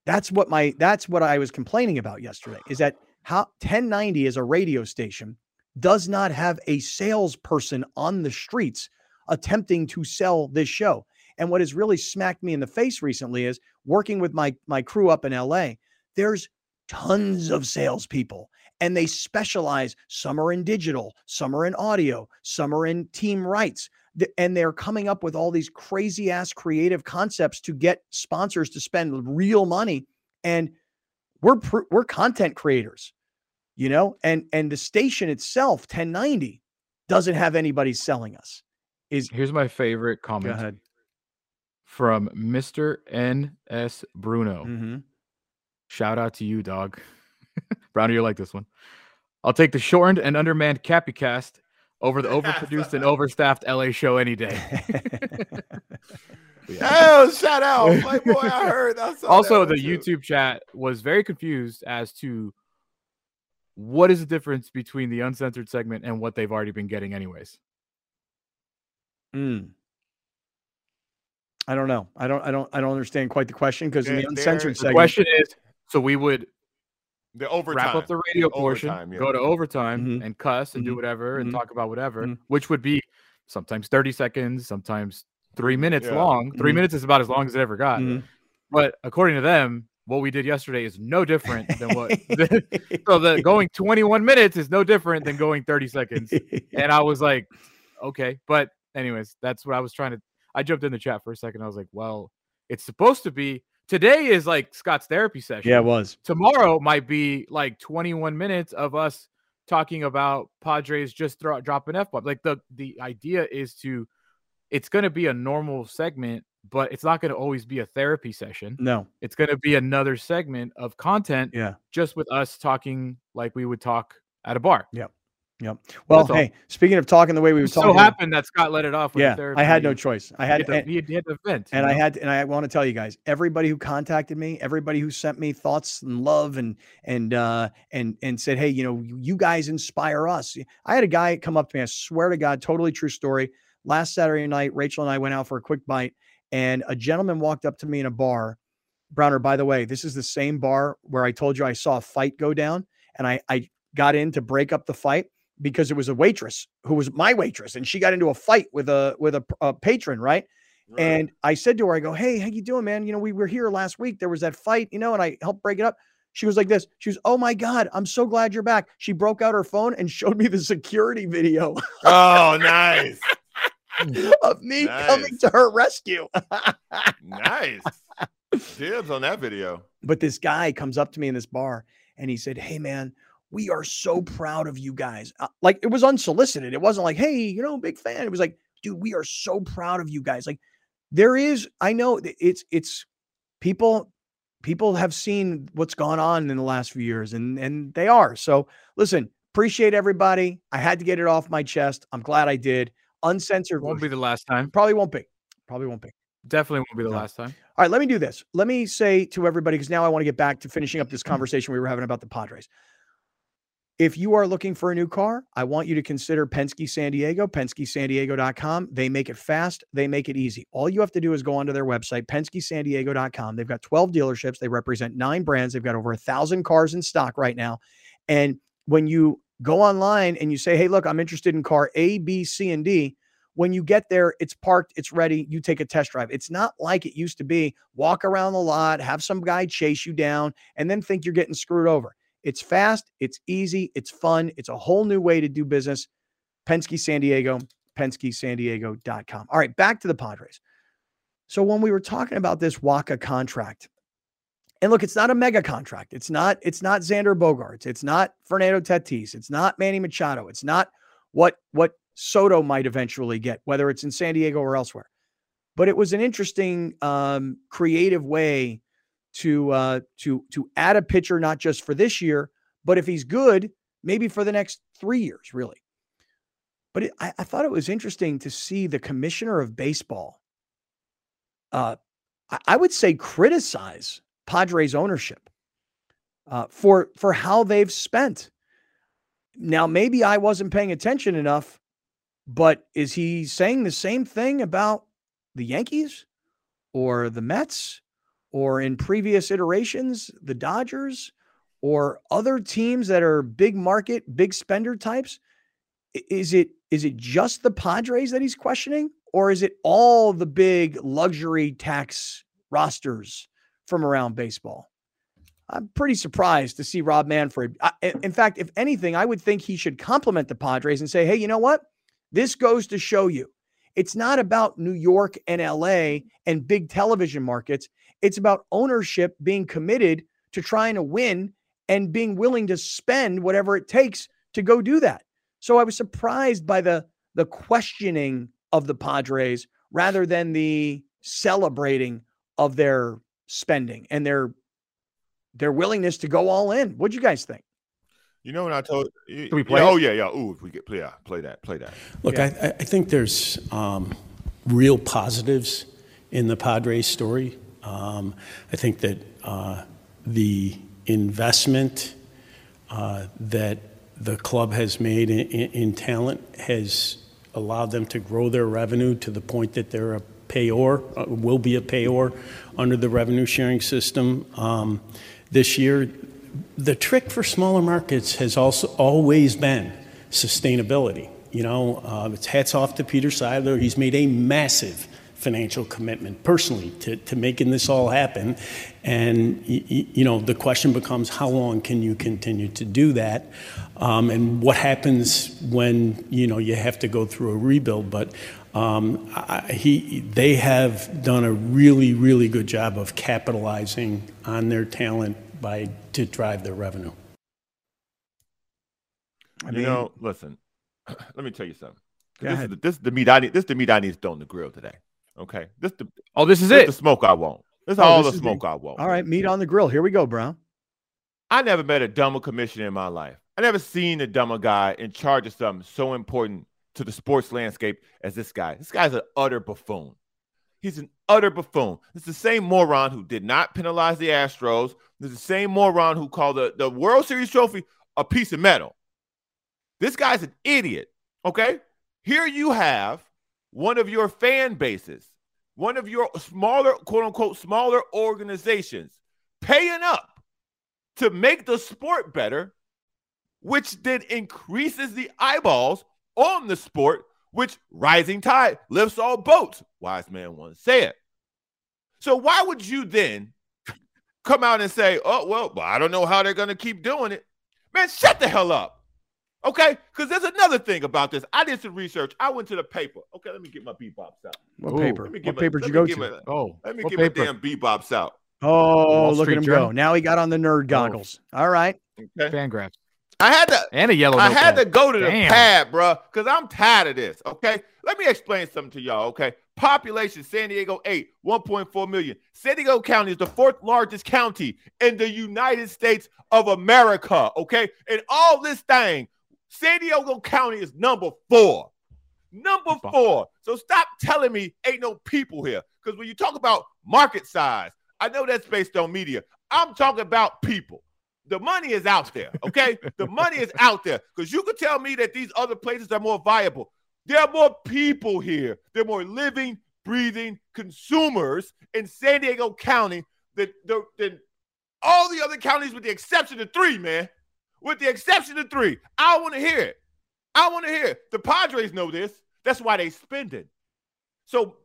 That's what my that's what I was complaining about yesterday is that how 1090 is a radio station does not have a salesperson on the streets attempting to sell this show. And what has really smacked me in the face recently is working with my my crew up in LA. There's tons of salespeople and they specialize. Some are in digital, some are in audio, some are in team rights. And they're coming up with all these crazy ass creative concepts to get sponsors to spend real money. And we're we're content creators, you know, and and the station itself, 1090, doesn't have anybody selling us. Is here's my favorite comment from Mr. N.S. Bruno. Mm-hmm. Shout out to you, dog. Brownie, you like this one. I'll take the shortened and undermanned Cappy over the overproduced and overstaffed LA show any day. yeah. shout out. My boy, I heard. I also, the too. YouTube chat was very confused as to what is the difference between the uncensored segment and what they've already been getting, anyways. Hmm. I don't know. I don't. I don't. I don't understand quite the question because in the uncensored segment, the question is: so we would the overtime. Wrap up the radio the portion, yeah. go to overtime mm-hmm. and cuss and mm-hmm. do whatever and mm-hmm. talk about whatever, mm-hmm. which would be sometimes 30 seconds, sometimes three minutes yeah. long. 3 mm-hmm. minutes is about as long as it ever got. Mm-hmm. But according to them, what we did yesterday is no different than what so the going 21 minutes is no different than going 30 seconds. And I was like, okay. But anyways, that's what I was trying to I jumped in the chat for a second. I was like, well, it's supposed to be today is like Scott's therapy session. Yeah, it was. Tomorrow might be like 21 minutes of us talking about Padres just throw, dropping F bomb. Like the the idea is to it's going to be a normal segment, but it's not going to always be a therapy session. No. It's going to be another segment of content yeah. just with us talking like we would talk at a bar. Yep. Yep. Well, hey, speaking of talking the way we were talking, so happened that Scott let it off. yeah, I had no choice. I had, to, and, he had to vent, and I had, to, and I want to tell you guys, everybody who contacted me, everybody who sent me thoughts and love, and and uh, and and said, hey, you know, you guys inspire us. I had a guy come up to me. I swear to God, totally true story. Last Saturday night, Rachel and I went out for a quick bite, and a gentleman walked up to me in a bar. Browner, by the way, this is the same bar where I told you I saw a fight go down, and I I got in to break up the fight because it was a waitress who was my waitress and she got into a fight with a with a, a patron right? right? and i said to her i go hey how you doing man? You know we were here last week. There was that fight you know and i helped break it up. She was like this. She was oh my god i'm so glad you're back. She broke out her phone and showed me the security video. Oh nice of me nice. coming to her rescue nice dibs on that video but this guy comes up to me in this bar and he said hey man we are so proud of you guys. Uh, like it was unsolicited. It wasn't like, hey, you know, big fan. It was like, dude, we are so proud of you guys. Like there is, I know it's it's people people have seen what's gone on in the last few years and and they are. So listen, appreciate everybody. I had to get it off my chest. I'm glad I did. Uncensored won't be the last time. Probably won't be. Probably won't be. Definitely won't be the no. last time. All right, let me do this. Let me say to everybody, because now I want to get back to finishing up this mm-hmm. conversation we were having about the Padres. If you are looking for a new car, I want you to consider Penske San Diego, PenskeSanDiego.com. They make it fast, they make it easy. All you have to do is go onto their website, PenskeSanDiego.com. They've got 12 dealerships, they represent nine brands, they've got over a thousand cars in stock right now. And when you go online and you say, hey, look, I'm interested in car A, B, C, and D, when you get there, it's parked, it's ready, you take a test drive. It's not like it used to be walk around the lot, have some guy chase you down, and then think you're getting screwed over. It's fast, it's easy, it's fun, it's a whole new way to do business. Penske San Diego, PenskeSanDiego.com. All right, back to the Padres. So when we were talking about this Wacha contract, and look, it's not a mega contract. It's not, it's not Xander Bogaerts. It's not Fernando Tatis. It's not Manny Machado. It's not what what Soto might eventually get, whether it's in San Diego or elsewhere. But it was an interesting, um, creative way to uh, to to add a pitcher not just for this year, but if he's good, maybe for the next three years, really. But it, I, I, thought it was interesting to see the commissioner of baseball. Uh, I, I would say criticize Padres ownership uh, for for how they've spent. Now, maybe I wasn't paying attention enough, but is he saying the same thing about the Yankees or the Mets or in previous iterations, the Dodgers or other teams that are big market, big spender types? Is it is it just the Padres that he's questioning, or is it all the big luxury tax rosters from around baseball? I'm pretty surprised to see Rob Manfred. I, in fact, if anything, I would think he should compliment the Padres and say, hey, you know what? This goes to show you it's not about New York and LA and big television markets. It's about ownership being committed to trying to win and being willing to spend whatever it takes to go do that. So I was surprised by the the questioning of the Padres rather than the celebrating of their spending and their their willingness to go all in. What'd you guys think? You know what I told? Do we play? Yeah, oh yeah, yeah. Ooh, if we get play, yeah, play that, play that. Look, Yeah. I, I think there's um, real positives in the Padres story. Um, I think that uh, the investment uh, that the club has made in, in, in talent has allowed them to grow their revenue to the point that they're a payor, uh, will be a payor under the revenue sharing system um, this year. The trick for smaller markets has also always been sustainability. You know, uh, it's hats off to Peter Seidler. He's made a massive financial commitment personally to, to making this all happen. And, you know, the question becomes how long can you continue to do that? Um, and what happens when, you know, you have to go through a rebuild? But Um, they have done a really, really good job of capitalizing on their talent by to drive their revenue. I you know, listen. Let me tell you something. Go This is, the, this is the meat I need. This is the meat I need to throw on the grill today. Okay, this the Oh, this is this it. the smoke I want. This is Oh, all this the is the- smoke I want. all right, meat on the grill. Here we go, Brown. I never met a dumber commissioner in my life. I never seen a dumber guy in charge of something so important to the sports landscape as this guy. This guy's an utter buffoon. He's an utter buffoon. It's the same moron who did not penalize the Astros. It's the same moron who called the, the World Series trophy a piece of metal. This guy's an idiot. Okay? Here you have one of your fan bases, one of your smaller, quote unquote, smaller organizations paying up to make the sport better, which then increases the eyeballs on the sport, which rising tide lifts all boats. Wise man once said. So why would you then come out and say, "Oh well, I don't know how they're going to keep doing it"? Man, shut the hell up. Okay, because there's another thing about this. I did some research. I went to the paper. Okay, let me get my bebops out. What Ooh, paper? Let me What get my- paper did let you me go get to? my- Oh, Let me get paper? my damn bebops out. Oh, look at him Journal? go. Now he got on the nerd oh. goggles. All right. Okay, Fangraphs I had to. and a yellow. I had to go to the pad, bro, because I'm tired of this. Okay, let me explain something to y'all. Okay, population San Diego eight, 1.4 million. San Diego County is the fourth largest county in the United States of America. Okay, and all this thing, San Diego County is number four. Number four. So stop telling me ain't no people here. Because when you talk about market size, I know that's based on media. I'm talking about people. The money is out there, okay? the money is out there. Because you could tell me that these other places are more viable. There are more people here. There are more living, breathing consumers in San Diego County than, than, all the other counties, with the exception of three, man. With the exception of three. I want to hear it. I want to hear it. The Padres know this. That's why they spend it. So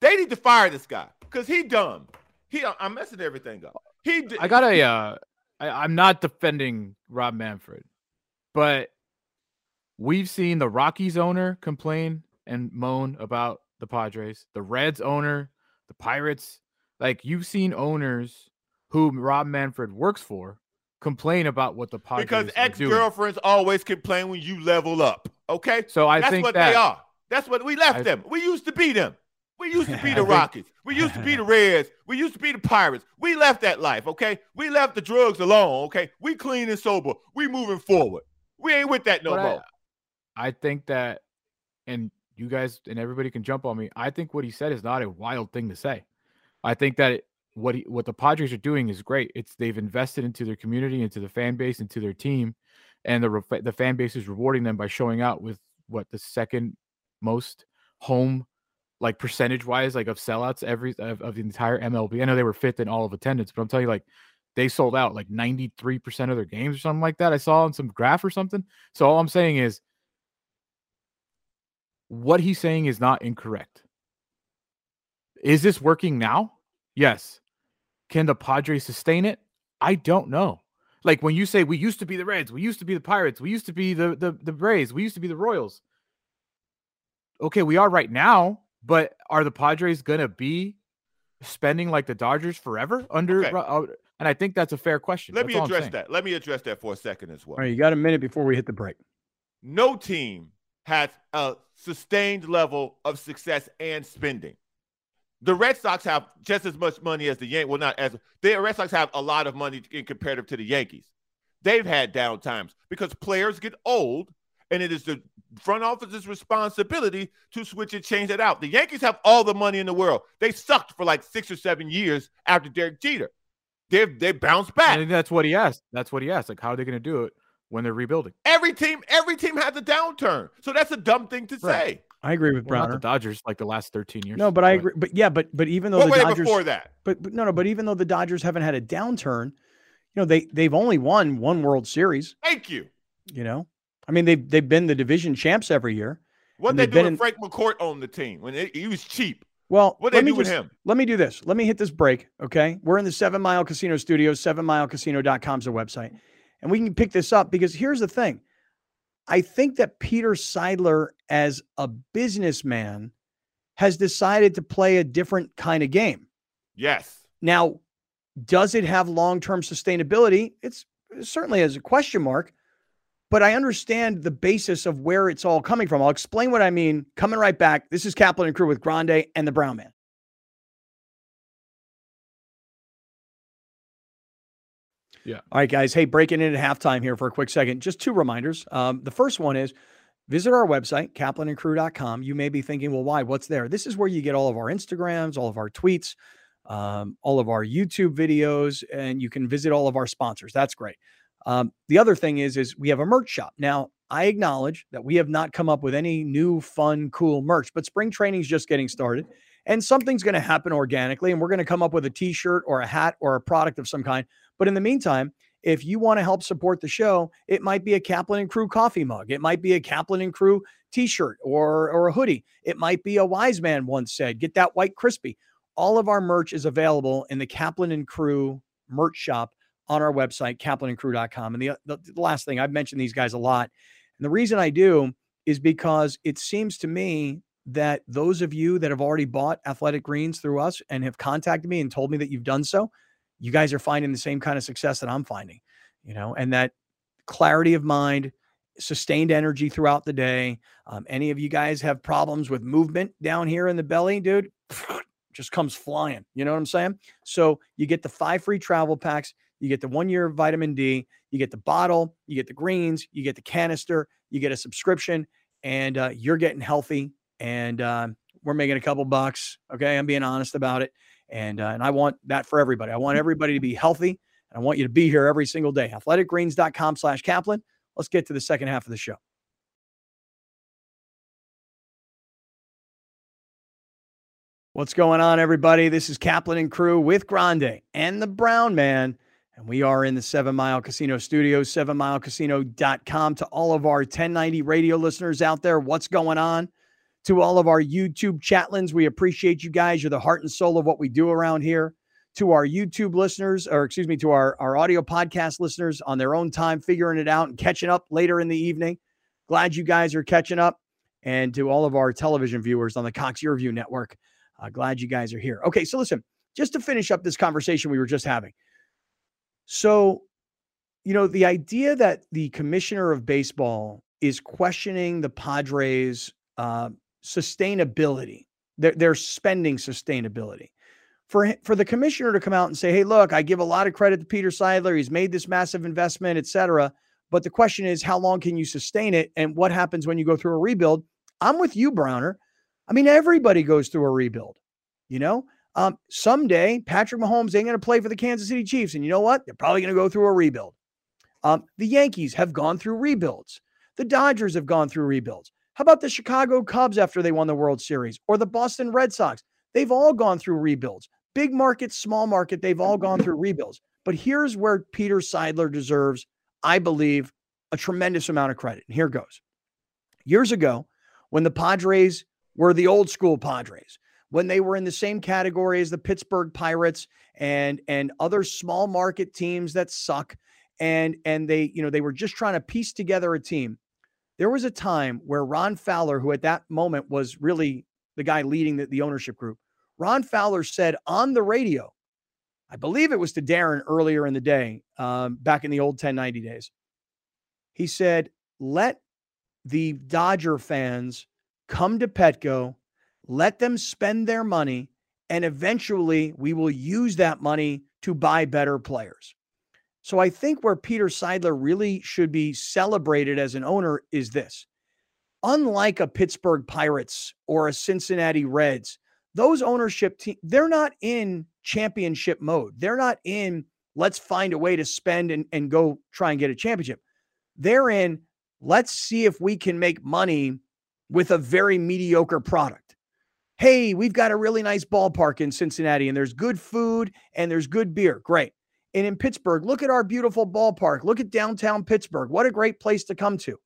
they need to fire this guy because he dumb. He I'm messing everything up. He I got a. Uh, I, I'm not defending Rob Manfred, but we've seen the Rockies owner complain and moan about the Padres, the Reds owner, the Pirates. Like you've seen owners who Rob Manfred works for complain about what the Padres because ex girlfriends always complain when you level up. Okay, So I think that's think what that they are. That's what we left I- them. We used to be them. We used to be the Rockies. We used to be the Reds. We used to be the Pirates. We left that life. Okay, we left the drugs alone. Okay, we clean and sober. We moving forward. We ain't with that no But more. I think that, and you guys and everybody can jump on me. I think what he said is not a wild thing to say. I think that it, what he, what the Padres are doing is great. It's they've invested into their community, into the fan base, into their team, and the the fan base is rewarding them by showing out with what the second most home like percentage wise like of sellouts every of, of the entire MLB. I know they were fifth in all of attendance, but I'm telling you like they sold out like 93% of their games or something like that. I saw on some graph or something. So all I'm saying is what he's saying is not incorrect. Is this working now? Yes. Can the Padres sustain it? I don't know. Like when you say we used to be the Reds, we used to be the Pirates, we used to be the the the Braves, we used to be the Royals. Okay, we are right now, but are the Padres gonna be spending like the Dodgers forever under? Okay. Uh, and I think that's a fair question. Let That's me address that. Let me address that for a second as well. All right, you got a minute before we hit the break. No team has a sustained level of success and spending. The Red Sox have just as much money as the Yankees. Well, not as the Red Sox have a lot of money in comparative to the Yankees. They've had down times because players get old, and it is the front office's responsibility to switch and change it out. The Yankees have all the money in the world. They sucked for like six or seven years after Derek Jeter. They've they bounced back. And that's what he asked. That's what he asked. Like, how are they going to do it when they're rebuilding? Every team, every team has a downturn. So that's a dumb thing to Right. say. I agree with Well, Browner. the Dodgers, like the last 13 years. no, but I agree. But yeah, but but even though What the were they Dodgers, before that? but, but no, no, but even though the Dodgers haven't had a downturn, you know they they've only won one World Series. Thank you. You know, I mean they've they've been the division champs every year. What they do in- Frank McCourt owned the team when it, he was cheap? Well, What let they me do with him? Let me do this. Let me hit this break. Okay. We're in the Seven Mile Casino Studios. SevenMileCasino.com is the website. And we can pick this up because here's the thing. I think that Peter Seidler, as a businessman, has decided to play a different kind of game. Yes. Now, does it have long term sustainability? It's it certainly has a question mark, but I understand the basis of where it's all coming from. I'll explain what I mean. Coming right back. This is Kaplan and Crew with Grande and the Brown Man. Yeah. All right, guys. Hey, breaking in at halftime here for a quick second. Just two reminders. Um, the first one is visit our website, kaplanandcrew.com. You may be thinking, well, why? What's there? This is where you get all of our Instagrams, all of our tweets, um, all of our YouTube videos, and you can visit all of our sponsors. That's great. Um, the other thing is, is we have a merch shop. Now, I acknowledge that we have not come up with any new, fun, cool merch, but spring training is just getting started. And something's going to happen organically, and we're going to come up with a t-shirt or a hat or a product of some kind. But in the meantime, if you want to help support the show, it might be a Kaplan and Crew coffee mug. It might be a Kaplan and Crew t-shirt or or a hoodie. It might be a wise man once said, get that white crispy. All of our merch is available in the Kaplan and Crew merch shop on our website, kaplanandcrew.com. And the, the, the last thing, I've mentioned these guys a lot. And the reason I do is because it seems to me that those of you that have already bought athletic greens through us and have contacted me and told me that you've done so, you guys are finding the same kind of success that I'm finding, you know, and that clarity of mind, sustained energy throughout the day. Um, any of you guys have problems with movement down here in the belly, dude, just comes flying. You know what I'm saying? So you get the five free travel packs, you get the one year vitamin D, you get the bottle, you get the greens, you get the canister, you get a subscription, and uh, you're getting healthy. And uh, we're making a couple bucks. Okay, I'm being honest about it. And uh, and I want that for everybody. I want everybody to be healthy. And I want you to be here every single day. Athleticgreens.com slash Kaplan. Let's get to the second half of the show. What's going on, everybody? This is Kaplan and Crew with Grande and the Brown Man. And we are in the Seven Mile Casino Studios, sevenmilecasino.com. To all of our 1090 radio listeners out there, what's going on? To all of our YouTube chatlins, we appreciate you guys. You're the heart and soul of what we do around here. To our YouTube listeners, or excuse me, to our, our audio podcast listeners on their own time, figuring it out and catching up later in the evening. Glad you guys are catching up. And to all of our television viewers on the Cox Your Network, uh, glad you guys are here. Okay, so listen, just to finish up this conversation we were just having. So, you know, the idea that the commissioner of baseball is questioning the Padres' uh, sustainability, their, their spending sustainability. For, for the commissioner to come out and say, hey, look, I give a lot of credit to Peter Seidler. He's made this massive investment, et cetera. But the question is, how long can you sustain it? And what happens when you go through a rebuild? I'm with you, Browner. I mean, everybody goes through a rebuild, you know? Um, someday, Patrick Mahomes ain't going to play for the Kansas City Chiefs. And you know what? They're probably going to go through a rebuild. Um, the Yankees have gone through rebuilds. The Dodgers have gone through rebuilds. How about the Chicago Cubs after they won the World Series or the Boston Red Sox? They've all gone through rebuilds. Big market, small market, they've all gone through rebuilds. But here's where Peter Seidler deserves, I believe, a tremendous amount of credit. And here goes. Years ago, when the Padres were the old school Padres, when they were in the same category as the Pittsburgh Pirates and and other small market teams that suck and and they you know they were just trying to piece together a team. There was a time where Ron Fowler, who at that moment was really the guy leading the, the ownership group, Ron Fowler said on the radio, I believe it was to Darren earlier in the day, um, back in the old 1090 days. He said, let the Dodger fans come to Petco, let them spend their money, and eventually we will use that money to buy better players. So I think where Peter Seidler really should be celebrated as an owner is this. Unlike a Pittsburgh Pirates or a Cincinnati Reds, those ownership team they're not in championship mode. They're not in let's find a way to spend and, and go try and get a championship. They're in let's see if we can make money with a very mediocre product. Hey, we've got a really nice ballpark in Cincinnati and there's good food and there's good beer. Great. And in Pittsburgh, look at our beautiful ballpark. Look at downtown Pittsburgh. What a great place to come to.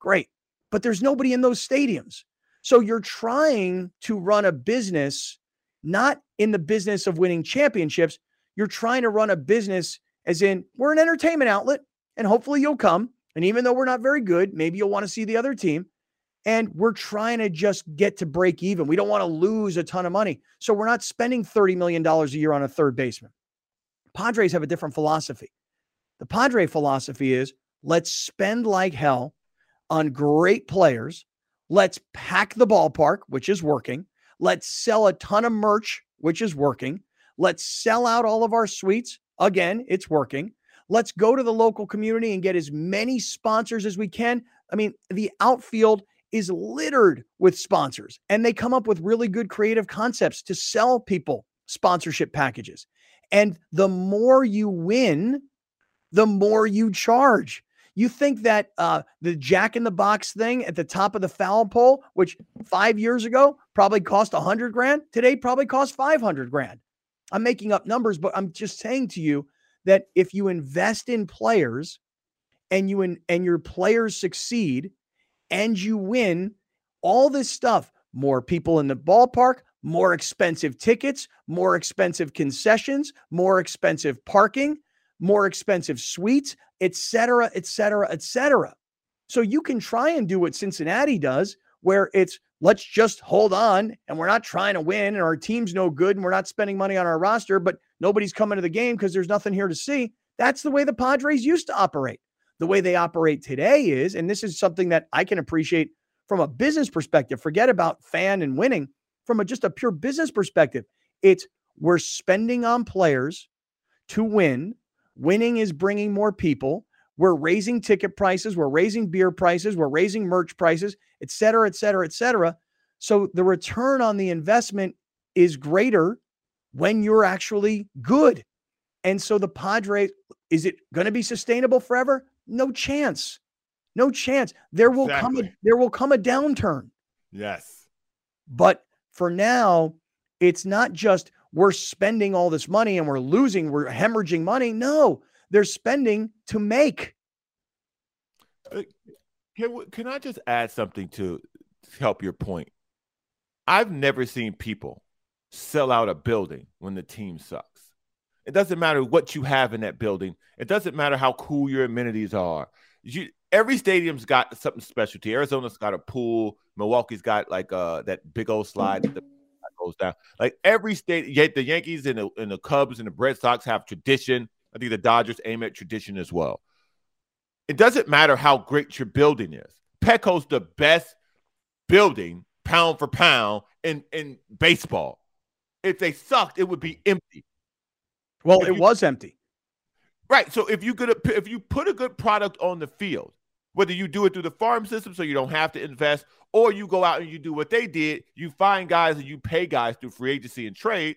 Great. But there's nobody in those stadiums. So you're trying to run a business, not in the business of winning championships. You're trying to run a business as in we're an entertainment outlet and hopefully you'll come. And even though we're not very good, maybe you'll want to see the other team. And we're trying to just get to break even. We don't want to lose a ton of money. So we're not spending $30 million a year on a third baseman. Padres have a different philosophy. The Padre philosophy is let's spend like hell on great players. Let's pack the ballpark, which is working. Let's sell a ton of merch, which is working. Let's sell out all of our suites. Again, it's working. Let's go to the local community and get as many sponsors as we can. I mean, the outfield is littered with sponsors, and they come up with really good creative concepts to sell people sponsorship packages. And the more you win, the more you charge. You think that uh, the jack in the box thing at the top of the foul pole, which five years ago probably cost a hundred grand, today probably costs 500 grand. I'm making up numbers, but I'm just saying to you that if you invest in players and you in, and your players succeed and you win, all this stuff, more people in the ballpark, more expensive tickets, more expensive concessions, more expensive parking, more expensive suites, etc., etc., et cetera, et cetera. So you can try and do what Cincinnati does, where it's let's just hold on and we're not trying to win and our team's no good and we're not spending money on our roster, but nobody's coming to the game because there's nothing here to see. That's the way the Padres used to operate. The way they operate today is, and this is something that I can appreciate from a business perspective, forget about fan and winning from a, just a pure business perspective. It's we're spending on players to win. Winning is bringing more people. We're raising ticket prices. We're raising beer prices. We're raising merch prices, et cetera, et cetera, et cetera. So the return on the investment is greater when you're actually good. And so the Padres, is it going to be sustainable forever? No chance. No chance. There will exactly. come a there will come a downturn. Yes. But for now, it's not just we're spending all this money and we're losing, we're hemorrhaging money. No, they're spending to make. Uh, can, can I just add something to help your point? I've never seen people sell out a building when the team sucks. It doesn't matter what you have in that building. It doesn't matter how cool your amenities are. You, every stadium's got something specialty. Arizona's got a pool. Milwaukee's got like uh that big old slide that goes down. Like every state, yet the Yankees and the, and the Cubs and the Red Sox have tradition. I think the Dodgers aim at tradition as well. It doesn't matter how great your building is. Petco's the best building pound for pound in in baseball. If they sucked, it would be empty. Well, if it you, was empty. Right. So if you could if you put a good product on the field, whether you do it through the farm system so you don't have to invest, or you go out and you do what they did, you find guys and you pay guys through free agency and trade,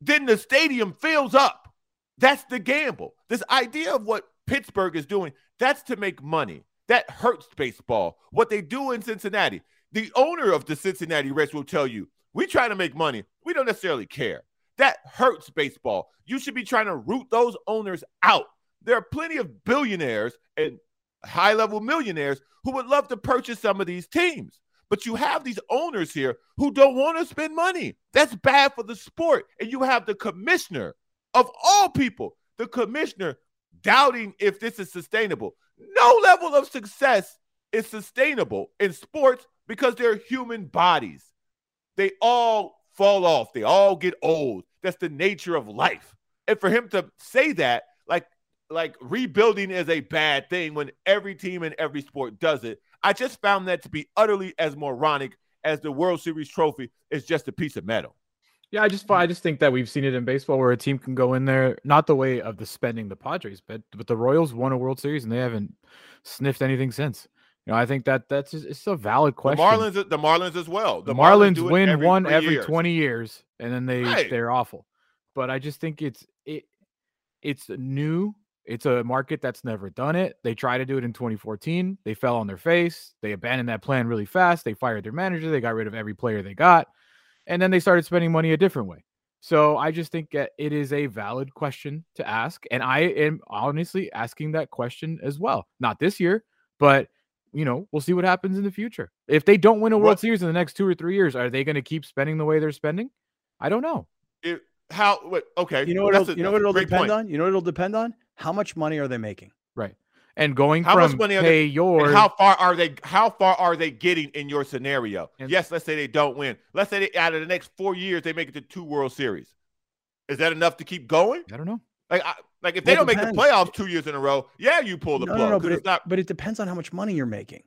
then the stadium fills up. That's the gamble. This idea of what Pittsburgh is doing, that's to make money. That hurts baseball. What they do in Cincinnati, the owner of the Cincinnati Reds will tell you, we try to make money. We don't necessarily care. That hurts baseball. You should be trying to root those owners out. There are plenty of billionaires and high level millionaires who would love to purchase some of these teams. But you have these owners here who don't want to spend money. That's bad for the sport. And you have the commissioner of all people, the commissioner doubting if this is sustainable. No level of success is sustainable in sports because they're human bodies. They all fall off, they all get old. That's the nature of life. And for him to say that, like, like rebuilding is a bad thing when every team in every sport does it. I just found that to be utterly as moronic as the World Series trophy is just a piece of metal. Yeah, I just I just think that we've seen it in baseball where a team can go in there, not the way of the spending the Padres, but but the Royals won a World Series and they haven't sniffed anything since. You know, I think that that's just, it's a valid question. The Marlins, the Marlins as well. The, the Marlins, Marlins win every one every years. twenty years, and then they right. they're awful. But I just think it's it it's new it's a market that's never done it. They tried to do it in 2014. They fell on their face. They abandoned that plan really fast. They fired their manager. They got rid of every player they got. And then they started spending money a different way. So I just think that it is a valid question to ask. And I am honestly asking that question as well. Not this year, but you know, we'll see what happens in the future. If they don't win a World what? Series in the next two or three years, are they going to keep spending the way they're spending? I don't know. It, how? What, okay. You know what? It'll, a, you know what it'll depend point. on. You know what it'll depend on how much money are they making? Right. And going how from much money are pay they, your how far are they how far are they getting in your scenario? And, yes, let's say they don't win. Let's say they out of the next four years they make it to two World Series. Is that enough to keep going? I don't know. Like I, like if they don't depends. make the playoffs two years in a row, yeah, you pull the no, plug. No, no, but it, not... but it depends on how much money you're making.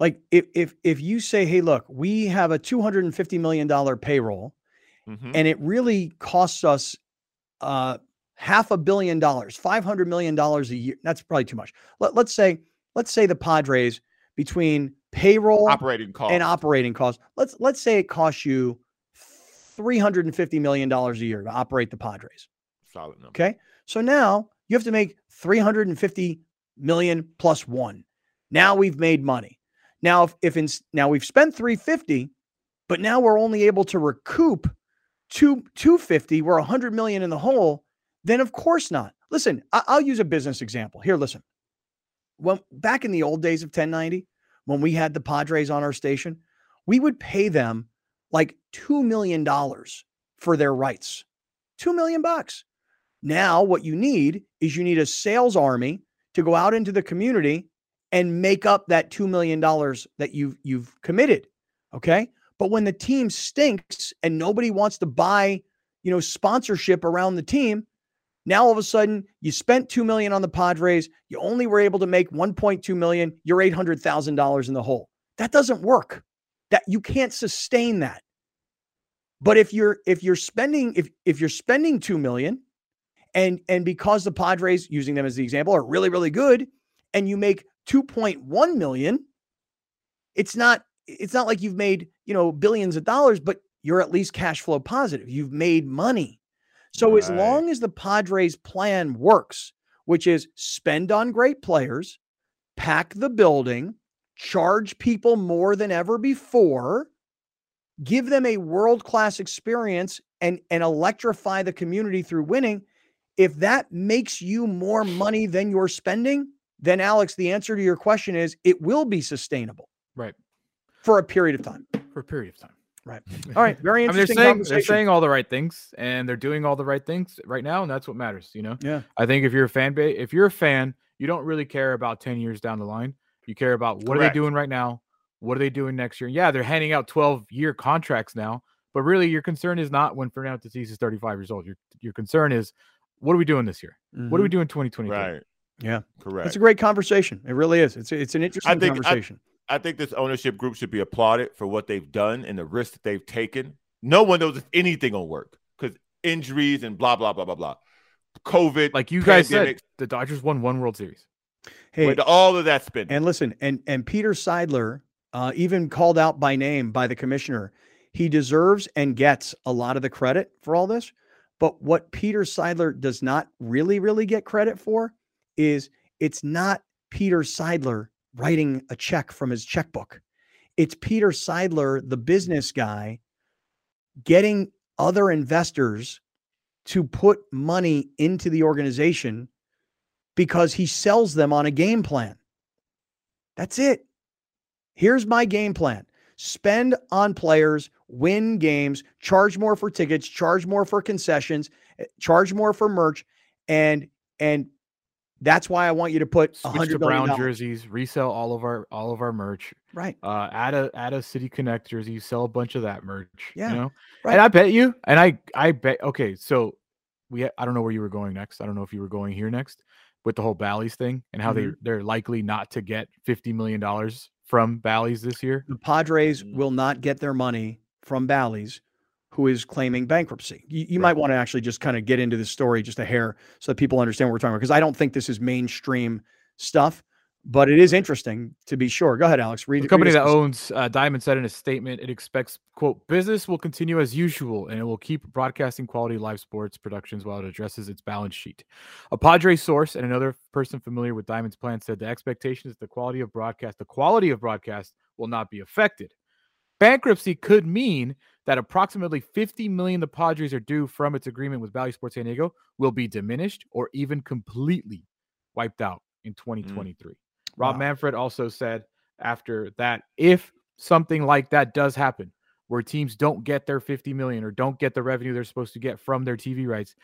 Like if if if you say, hey, look, we have a two hundred and fifty million dollar payroll, mm-hmm. and it really costs us uh half a billion dollars, $500 million a year. That's probably too much. Let, let's say, let's say the Padres between payroll operating costs and operating costs. Let's, let's say it costs you $350 million a year to operate the Padres. Solid number. Okay. So now you have to make 350 million plus one. Now we've made money. Now, if, if in, now we've spent 350, but now we're only able to recoup two 250, we're 100 million in the hole then of course not. Listen, I- will use a business example. Here, listen. When back in the old days of 1090, when we had the Padres on our station, we would pay them like $2 million for their rights. 2 million bucks. Now what you need is you need a sales army to go out into the community and make up that $2 million that you've you've committed. Okay? But when the team stinks and nobody wants to buy, you know, sponsorship around the team, now all of a sudden you spent 2 million on the Padres, you only were able to make 1.2 million, you're $800,000 in the hole. That doesn't work. That you can't sustain that. But if you're if you're spending if if you're spending 2 million and and because the Padres using them as the example are really really good and you make 2.1 million, it's not it's not like you've made, you know, billions of dollars, but you're at least cash flow positive. You've made money. So right. as long as the Padres plan works, which is spend on great players, pack the building, charge people more than ever before, give them a world-class experience and and electrify the community through winning, if that makes you more money than you're spending, then Alex, the answer to your question is it will be sustainable. Right. For a period of time. For a period of time. Right. All right. Very interesting. I mean, they're saying they're saying all the right things, and they're doing all the right things right now, and that's what matters. You know. Yeah. I think if you're a fan base, if you're a fan, you don't really care about ten years down the line. You care about what Correct. are they doing right now? What are they doing next year? Yeah, they're handing out 12 year contracts now, but really your concern is not when Fernando Tatis is 35 years old. Your your concern is what are we doing this year? Mm-hmm. What are we mm-hmm. doing 2020? Right. Yeah. Correct. It's a great conversation. It really is. It's it's an interesting I think, conversation. I, I think this ownership group should be applauded for what they've done and the risk that they've taken. No one knows if anything will work because injuries and blah blah blah blah blah. COVID, like you guys said, the Dodgers won one World Series. Hey, with all of that spin. And listen, and and Peter Seidler, uh, even called out by name by the commissioner, he deserves and gets a lot of the credit for all this. But what Peter Seidler does not really, really get credit for is it's not Peter Seidler writing a check from his checkbook. It's Peter Seidler, the business guy, getting other investors to put money into the organization because he sells them on a game plan. That's it. Here's my game plan spend on players, win games, charge more for tickets, charge more for concessions, eh, charge more for merch, and and that's why I want you to put a Switch to brown jerseys, resell all of our all of our merch. Right. Uh, add a add a City Connect jersey, sell a bunch of that merch. Yeah, you know. right. And I bet you, and I I bet. Okay, so we I don't know where you were going next. I don't know if you were going here next with the whole Bally's thing and how Mm-hmm. they they're likely not to get fifty million dollars from Bally's this year. The Padres Mhm. will not get their money from Bally's, who is claiming bankruptcy. You, you Right. might want to actually just kind of get into the story just a hair so that people understand what we're talking about. Because I don't think this is mainstream stuff, but it is interesting to be sure. Go ahead, Alex. Read The company us that owns uh, Diamond said in a statement it expects, quote, business will continue as usual and it will keep broadcasting quality live sports productions while it addresses its balance sheet. A Padre source and another person familiar with Diamond's plan said the expectation is the quality of broadcast, the quality of broadcast will not be affected. Bankruptcy could mean that approximately 50 million the Padres are due from its agreement with Bally Sports San Diego will be diminished or even completely wiped out in 2023. Rob Wow. Manfred also said after that if something like that does happen where teams don't get their 50 million or don't get the revenue they're supposed to get from their TV rights,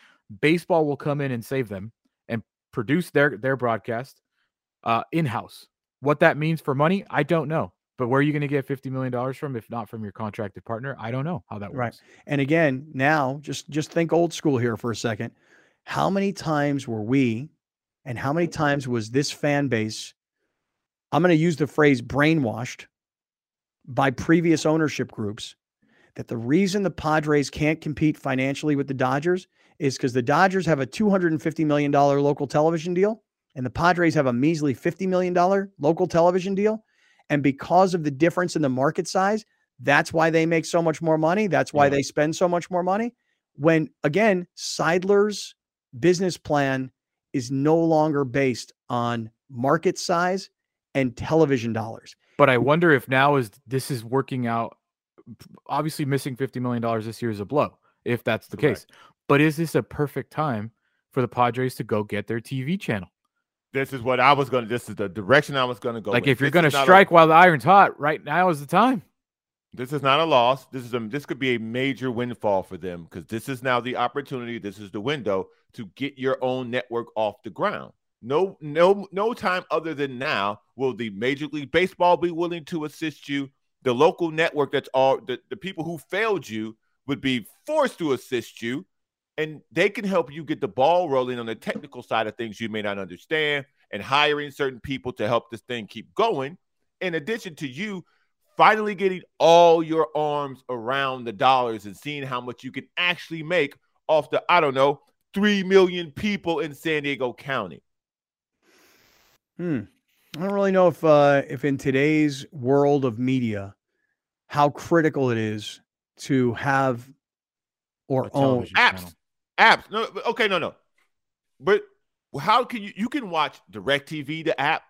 baseball will come in and save them and produce their their broadcast uh, in-house. What that means for money, I don't know. But where are you going to get 50 million dollars from if not from your contracted partner? I don't know how that works. Right. And again, now just just think old school here for a second. How many times were we and how many times was this fan base I'm going to use the phrase brainwashed by previous ownership groups that the reason the Padres can't compete financially with the Dodgers is because the Dodgers have a $250 million local television deal and the Padres have a measly $50 million local television deal. And because of the difference in the market size, that's why they make so much more money. That's why Yeah. they spend so much more money. When again, Seidler's business plan is no longer based on market size and television dollars. But I wonder if now is this is working out. Obviously, missing 50 million dollars this year is a blow if that's the Correct. case. But is this a perfect time for the Padres to go get their TV channel? This is what I was going to. This is the direction I was going to go. like with. if you're This going to is not a- strike while the iron's hot, right now is the time. This is not a loss. This is a this could be a major windfall for them because this is now the opportunity. This is the window to get your own network off the ground. No, no, no time other than now will the Major League Baseball be willing to assist you. The local network that's all the, the people who failed you would be forced to assist you, and they can help you get the ball rolling on the technical side of things you may not understand and hiring certain people to help this thing keep going. In addition to you finally getting all your arms around the dollars and seeing how much you can actually make off the, I don't know, 3 million people in San Diego County. Hmm. I don't really know if uh, if in today's world of media, how critical it is to have or own. Apps. channel. Apps. No, okay, no, no. But how can you you can watch DirecTV, the app,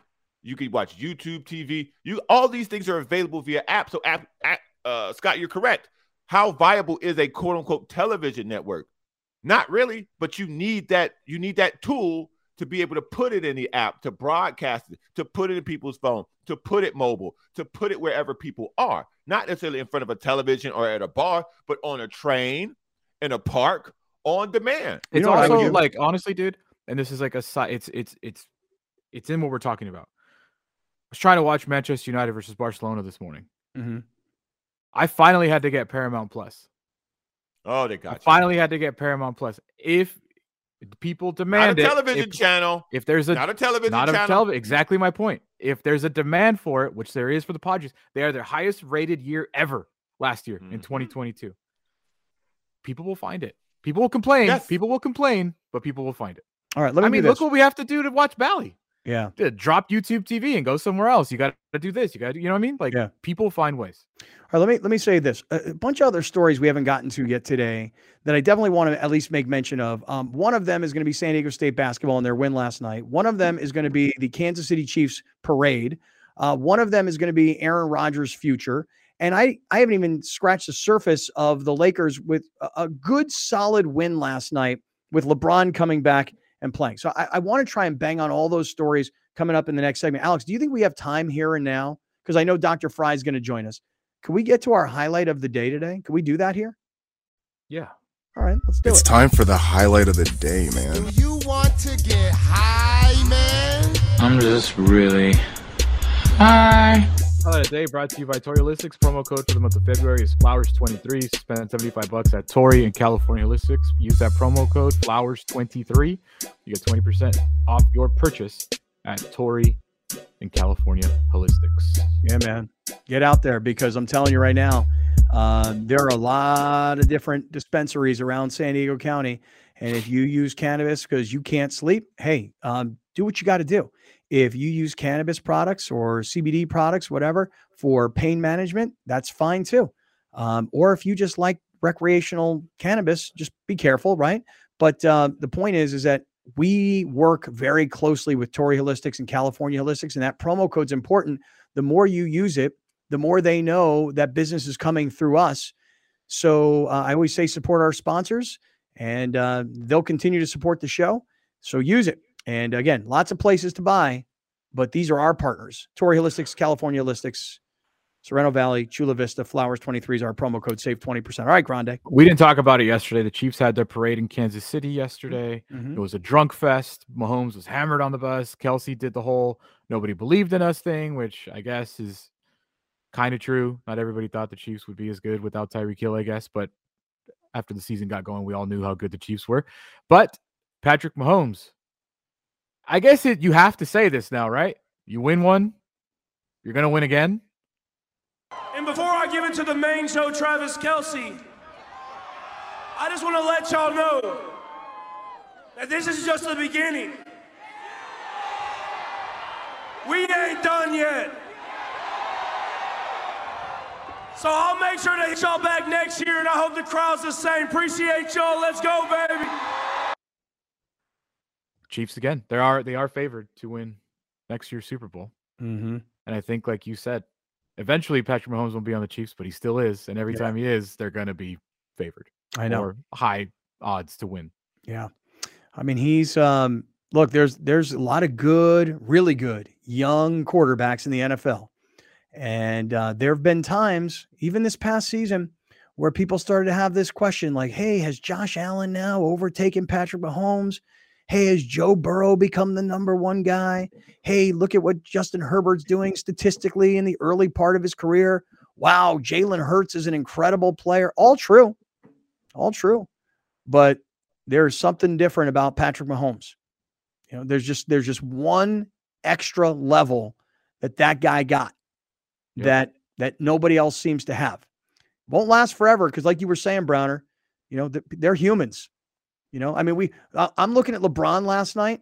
you can watch YouTube TV. You all these things are available via app. So app, app uh Scott, you're correct. How viable is a quote unquote television network? Not really, but you need that you need that tool to be able to put it in the app, to broadcast it, to put it in people's phone, to put it mobile, to put it wherever people are. Not necessarily in front of a television or at a bar, but on a train, in a park, on demand. You It's know what I would also do? like honestly, dude, and this is like a side. It's it's it's it's in what we're talking about. I was trying to watch Manchester United versus Barcelona this morning. Mhm. I finally had to get Paramount Plus. Oh, they I got you. finally had to get Paramount Plus. If people demand Not a demand it, television if, channel. if there's a Not a television not a channel. television, exactly my point. If there's a demand for it, which there is for the Padres, they are their highest rated year ever last year in Mhm. 2022. People will find it. People will complain. Yes. People will complain, but people will find it. All right, let me I mean, do look what we have to do to watch Bally. Yeah. Drop YouTube TV and go somewhere else. You got to do this. You got to, you know what I mean? Like, Yeah. people find ways. All right, let me let me say this. A, a bunch of other stories we haven't gotten to yet today that I definitely want to at least make mention of. Um, one of them is going to be San Diego State basketball and their win last night. One of them is going to be the Kansas City Chiefs parade. Uh, one of them is going to be Aaron Rodgers' future. And I I haven't even scratched the surface of the Lakers with a, a good solid win last night with LeBron coming back and playing. So I, I want to try and bang on all those stories coming up in the next segment. Alex, do you think we have time here and now? Because I know Dr. Fry is going to join us Can we get to our highlight of the day today? Can we do that here? Yeah. All right, let's do It's it. It's time for the highlight of the day, man. Do you want to get high, man? I'm just really high. Highlight of the day brought to you by Torrey Holistics. Promo code for the month of February is flowers23. Spend 75 bucks at Torrey and California Holistics. Use that promo code flowers23. You get 20% off your purchase at Torrey and California Holistics. Yeah, man. Get out there because I'm telling you right now, uh, there are a lot of different dispensaries around San Diego County. And if you use cannabis because you can't sleep, hey, um, do what you got to do. If you use cannabis products or CBD products, whatever, for pain management, that's fine too. Um, or if you just like recreational cannabis, just be careful, right? But uh, the point is, is that we work very closely with Torrey Holistics and California Holistics, and that promo code's important. The more you use it, the more they know that business is coming through us. So uh, I always say support our sponsors, and uh, they'll continue to support the show. So use it. And again, lots of places to buy, but these are our partners: Torrey Holistics, California Holistics, Sorrento Valley, Chula Vista, Flowers 23 is our promo code. Save 20%. All right, Grande. We didn't talk about it yesterday. The Chiefs had their parade in Kansas City yesterday. Mhm. It was a drunk fest. Mahomes was hammered on the bus. Kelce did the whole nobody believed in us thing, which I guess is kind of true. Not everybody thought the Chiefs would be as good without Tyreek Hill, I guess. But after the season got going, we all knew how good the Chiefs were. But Patrick Mahomes, I guess it, you have to say this now, right? You win one, you're going to win again. And before I give it to the main show, Travis Kelce, I just want to let y'all know that this is just the beginning. We ain't done yet. So I'll make sure to hit y'all back next year, and I hope the crowd's the same. Appreciate y'all. Let's go, baby. Chiefs again. They are they are favored to win next year's Super Bowl. Mm-hmm. And I think, like you said, eventually Patrick Mahomes will be on the Chiefs, but he still is. And every Yeah. time he is, they're going to be favored I know. or high odds to win. Yeah. I mean, he's um look, there's there's a lot of good, really good young quarterbacks in the NFL. And uh, there have been times, even this past season, where people started to have this question like, hey, has Josh Allen now overtaken Patrick Mahomes? Hey, has Joe Burrow become the number one guy? Hey, look at what Justin Herbert's doing statistically in the early part of his career. Wow, Jalen Hurts is an incredible player. All true. All true. But there's something different about Patrick Mahomes. You know, there's just there's just one extra level that that guy got Yep. that that nobody else seems to have. Won't last forever because, like you were saying, Browner, you know they're humans. You know, I mean, we I- I'm looking at LeBron last night,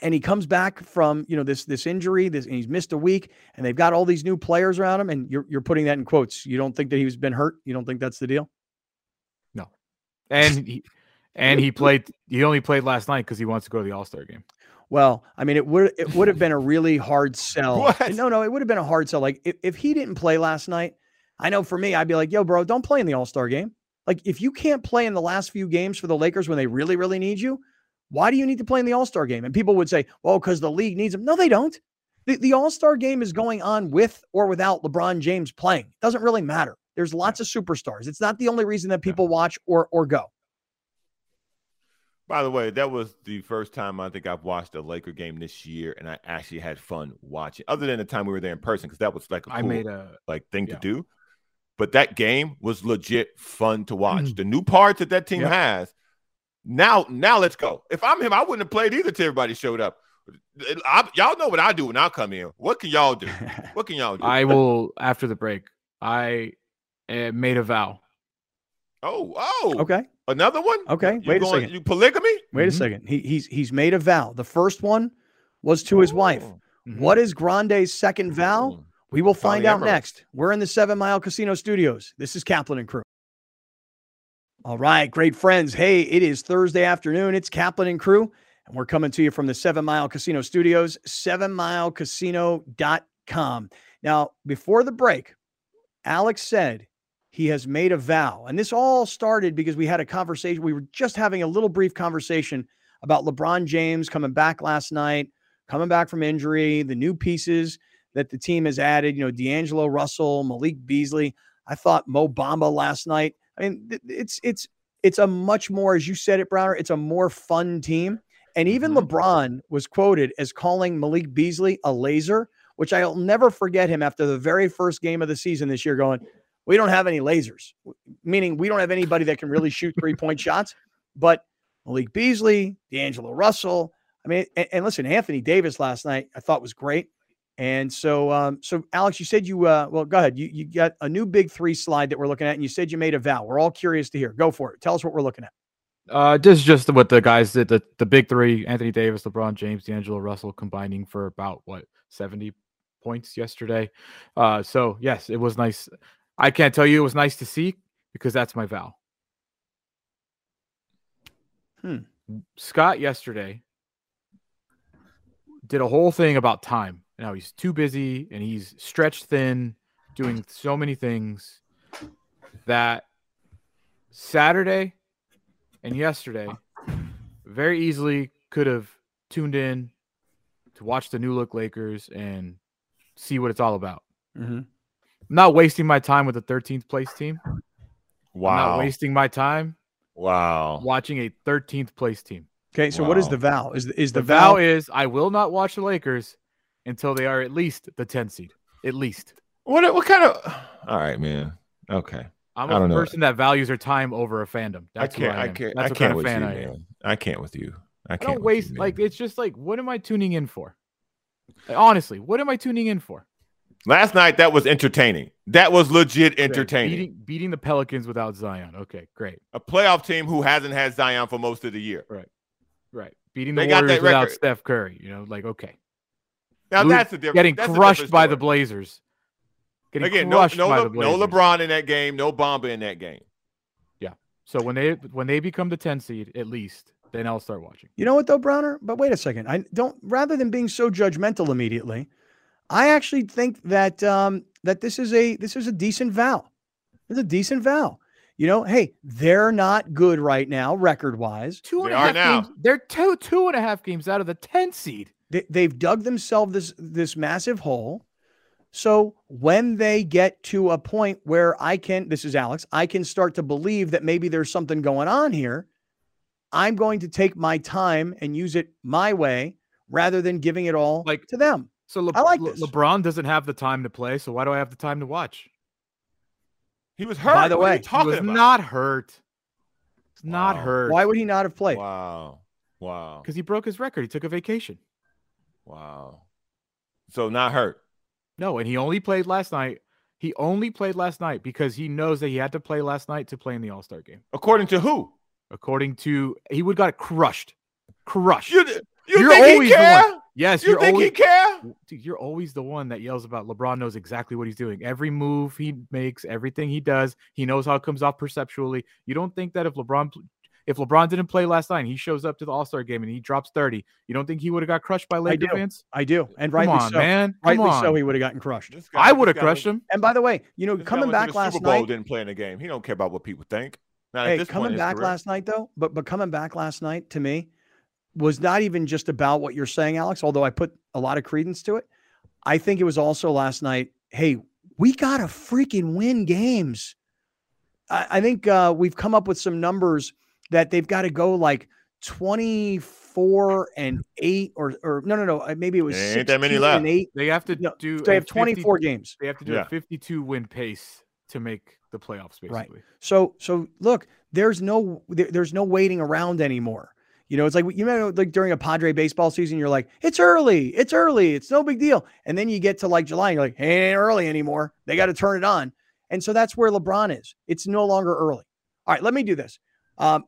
and he comes back from you know this this injury, this and he's missed a week, and they've got all these new players around him, and you're you're putting that in quotes. You don't think that he's been hurt? You don't think that's the deal? No and he and he played he only played last night because he wants to go to the All-Star game. Well, I mean, it would it would have been a really hard sell. What? No, no, it would have been a hard sell. Like if, if he didn't play last night, I know for me, I'd be like, yo, bro, don't play in the All-Star game. Like if you can't play in the last few games for the Lakers when they really, really need you, why do you need to play in the All-Star game? And people would say, oh, well, because the league needs them. No, they don't. The, the All-Star game is going on with or without LeBron James playing. It doesn't really matter. There's lots of superstars. It's not the only reason that people watch or or go. By the way, that was the first time I think I've watched a Laker game this year, and I actually had fun watching. Other than the time we were there in person, because that was like a I cool, made a like thing yeah. to do. But that game was legit fun to watch. the new parts that that team Yep. has. Now, now let's go. If I'm him, I wouldn't have played either. Till everybody showed up. I, y'all know what I do when I come in. What can y'all do? What can y'all do? I will after the break. I uh, made a vow. oh, oh, okay. Another one? Okay, You wait a second. You polygamy? Wait Mhm. a second. He, he's he's made a vow. The first one was to his wife. Oh. Mhm. What is Grande's second vow? We will find out next. We're in the Seven Mile Casino Studios. This is Kaplan and Crew. All right, great friends. Hey, it is Thursday afternoon. It's Kaplan and Crew, and we're coming to you from the Seven Mile Casino Studios, sevenmilecasino.com. Now, before the break, Alex said he has made a vow. And this all started because we had a conversation. We were just having a little brief conversation about LeBron James coming back last night, coming back from injury, the new pieces that the team has added. You know, D'Angelo Russell, Malik Beasley. I thought Mo Bamba last night. I mean, it's it's it's a much more, as you said it, Browner. It's a more fun team. And even Mhm. LeBron was quoted as calling Malik Beasley a laser, which I'll never forget him after the very first game of the season this year, going, "We don't have any lasers," meaning we don't have anybody that can really shoot three point shots. But Malik Beasley, D'Angelo Russell. I mean, and, and listen, Anthony Davis last night I thought was great. And so, um, so Alex, you said you, uh, well, go ahead. You you got a new big three slide that we're looking at, and you said you made a vow. We're all curious to hear. Go for it. Tell us what we're looking at. Uh, this is just what the guys did. The, the big three: Anthony Davis, LeBron James, D'Angelo Russell, combining for about what seventy points yesterday. Uh, so yes, it was nice. I can't tell you it was nice to see because that's my vow. Hmm. Scott yesterday did a whole thing about time. Now he's too busy and he's stretched thin, doing so many things that Saturday and yesterday very easily could have tuned in to watch the new look Lakers and see what it's all about. Mm-hmm. I'm not wasting my time with the 13th place team. I'm not wasting my time Wow. watching a 13th place team. Okay, so what is the vow? Is is The, the, vow vow? is I will not watch the Lakers until they are at least the 10 seed. At least. What what kind of All right, man. Okay. I'm a don't know. person that values her time over a fandom. That's I can't I, I can't That's I can't kind of with fan you, I am. man. I can't with you. I I can't don't with you, waste like it's just like what am I tuning in for? Like, honestly, what am I tuning in for? Last night that was entertaining. That was legit entertaining. Beating, beating the Pelicans without Zion. Okay, great. A playoff team who hasn't had Zion for most of the year. Right. Right. Beating the They Warriors without. Steph Curry. You know, like okay. Now Lo- that's the difference. Getting that's a crushed different by the. Blazers. Getting Again, no, crushed no, by the Blazers. no LeBron in that game, no Bamba in that game. Yeah. So when they when they become the 10 seed, at least, then I'll start watching. You know what though, Browner? But wait a second. I don't. Rather than being so judgmental immediately, I actually think that um, that this is a this is a decent vow. It's a decent vow. You know, hey, they're not good right now, record wise. Two and They a are half now. games. They're two two and a half games out of the 10 seed. They, they've dug themselves this this massive hole. So when they get to a point where I can, this is Alex, I can start to believe that maybe there's something going on here. I'm going to take my time and use it my way rather than giving it all Like- to them. So Le- I like Le- this. LeBron doesn't have the time to play, so why do I have the time to watch? He was hurt. By the What way, you he talking he was about? not hurt. He's not Wow. hurt. Why would he not have played? Wow. Wow. Because he broke his record. He took a vacation. Wow. So not hurt. No, and he only played last night. He only played last night because he knows that he had to play last night to play in the All Star game. According to who? According to he would got crushed, crushed. You, you You're think always he the one. care? yes, You you're think always, he care? Dude, you're always the one that yells about LeBron knows exactly what he's doing. Every move he makes, everything he does, he knows how it comes off perceptually. You don't think that if LeBron if LeBron didn't play last night, and he shows up to the All Star game and he drops 30, you don't think he would have got crushed by Laker do. fans? I do. And Come rightly on, so. man. Come Rightly on. so, he would have gotten crushed. Guy- I would have crushed went- him. And by the way, you know, this coming back last Super Bowl night, didn't play in the game. He don't care about what people think. Not at hey, this coming in back last night though, but but coming back last night to me was not even just about what you're saying, Alex. Although I put a lot of credence to it, I think it was also last night. Hey, we gotta freaking win games. I, I think uh, we've come up with some numbers that they've got to go like 24 and eight, or or no, no, no. uh, Maybe it was There ain't that many 16 left. And eight. They have to No, do. So they have 24 50 games. They have to do Yeah. a 52 win pace to make the playoffs, basically. Right. So so look, there's no there, there's no waiting around anymore. You know, it's like you know, like during a Padre baseball season, you're like, it's early, it's early, it's no big deal. And then you get to like July, and you're like, hey, it ain't early anymore. They got to turn it on. And so that's where LeBron is. It's no longer early. All right, let me do this. Um,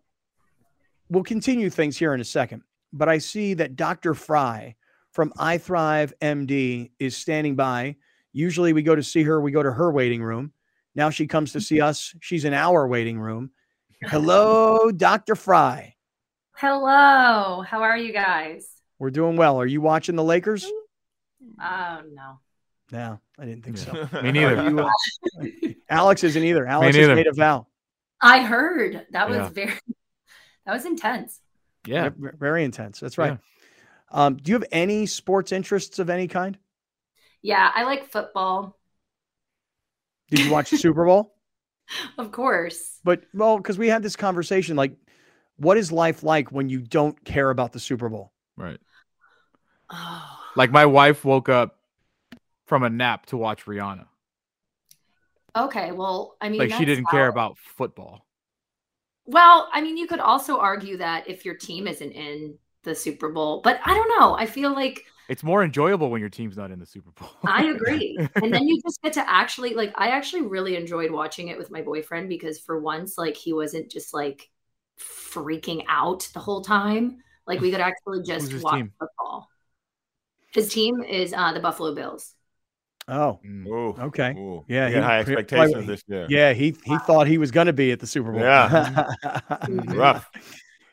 we'll continue things here in a second, but I see that Dr. Fry from iThrive MD is standing by. Usually we go to see her, we go to her waiting room. Now she comes to see us. She's in our waiting room. Hello, Dr. Fry. Hello. How are you guys? We're doing well. Are you watching the Lakers? Oh no. No, I didn't think so. Me neither. You, uh, Alex isn't either. Alex has neither. made a vow. I heard that was Yeah. very that was intense. Yeah. Very intense. That's right. Um, do you have any sports interests of any kind? Yeah, I like football. Did you watch the Super Bowl? Of course. But well, because we had this conversation, like, what is life like when you don't care about the Super Bowl? Right. Oh. Like my wife woke up from a nap to watch Rihanna. Okay, well, I mean, Like she didn't care about football. Well, I mean, you could also argue that if your team isn't in the Super Bowl, but I don't know. I feel like It's more enjoyable when your team's not in the Super Bowl. I agree. and then you just get to actually like I actually really enjoyed watching it with my boyfriend because for once like he wasn't just like freaking out the whole time. Like we could actually just watch team? football. His team is uh the Buffalo Bills. Oh, Mm. Ooh, okay. ooh. Yeah, He had high expectations probably- this year. Yeah, he he thought he was going to be at the Super Bowl. Yeah. Mhm. Rough.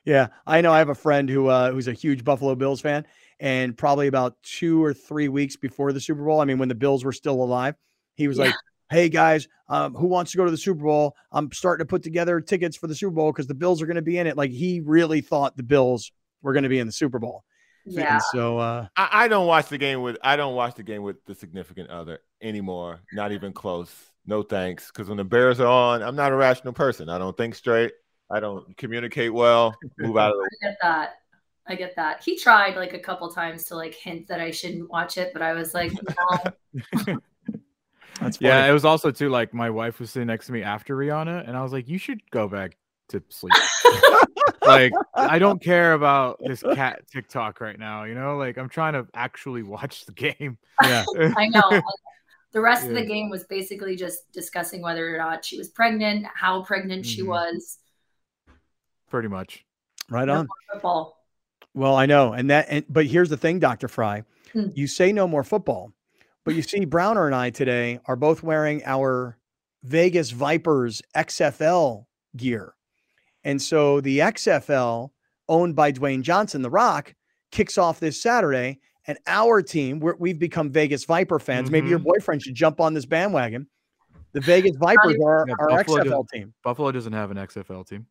Yeah, I know. I have a friend who uh, who's a huge Buffalo Bills fan, and probably about two or three weeks before the Super Bowl, I mean, when the Bills were still alive, he was Yeah. like, "Hey guys, um, who wants to go to the Super Bowl? I'm starting to put together tickets for the Super Bowl because the Bills are going to be in it." Like he really thought the Bills were going to be in the Super Bowl. Yeah. And so, uh, I, I don't watch the game with I don't watch the game with the significant other anymore. Not even close. No thanks. Because when the Bears are on, I'm not a rational person. I don't think straight. I don't communicate well. Move out of the I get that. I get that. He tried like a couple times to like hint that I shouldn't watch it, but I was like, no. that's Yeah, it was also too like my wife was sitting next to me after Rihanna, and I was like, "You should go back to sleep." like, I don't care about this cat TikTok right now. You know, like I'm trying to actually watch the game. yeah. I know. The rest of the game was basically just discussing whether or not she was pregnant, how pregnant she Mhm. was. Pretty much. Right No on. Football. Well, I know, and that, and, but here's the thing, Doctor Fry, Hmm. you say no more football, but you see, Browner and I today are both wearing our Vegas Vipers XFL gear, and so the XFL, owned by Dwayne Johnson, The Rock, kicks off this Saturday, and our team, we're, we've become Vegas Viper fans. Maybe your mm-hmm. boyfriend should jump on this bandwagon. The Vegas Vipers are Yeah, our Buffalo XFL does- team. Buffalo doesn't have an XFL team.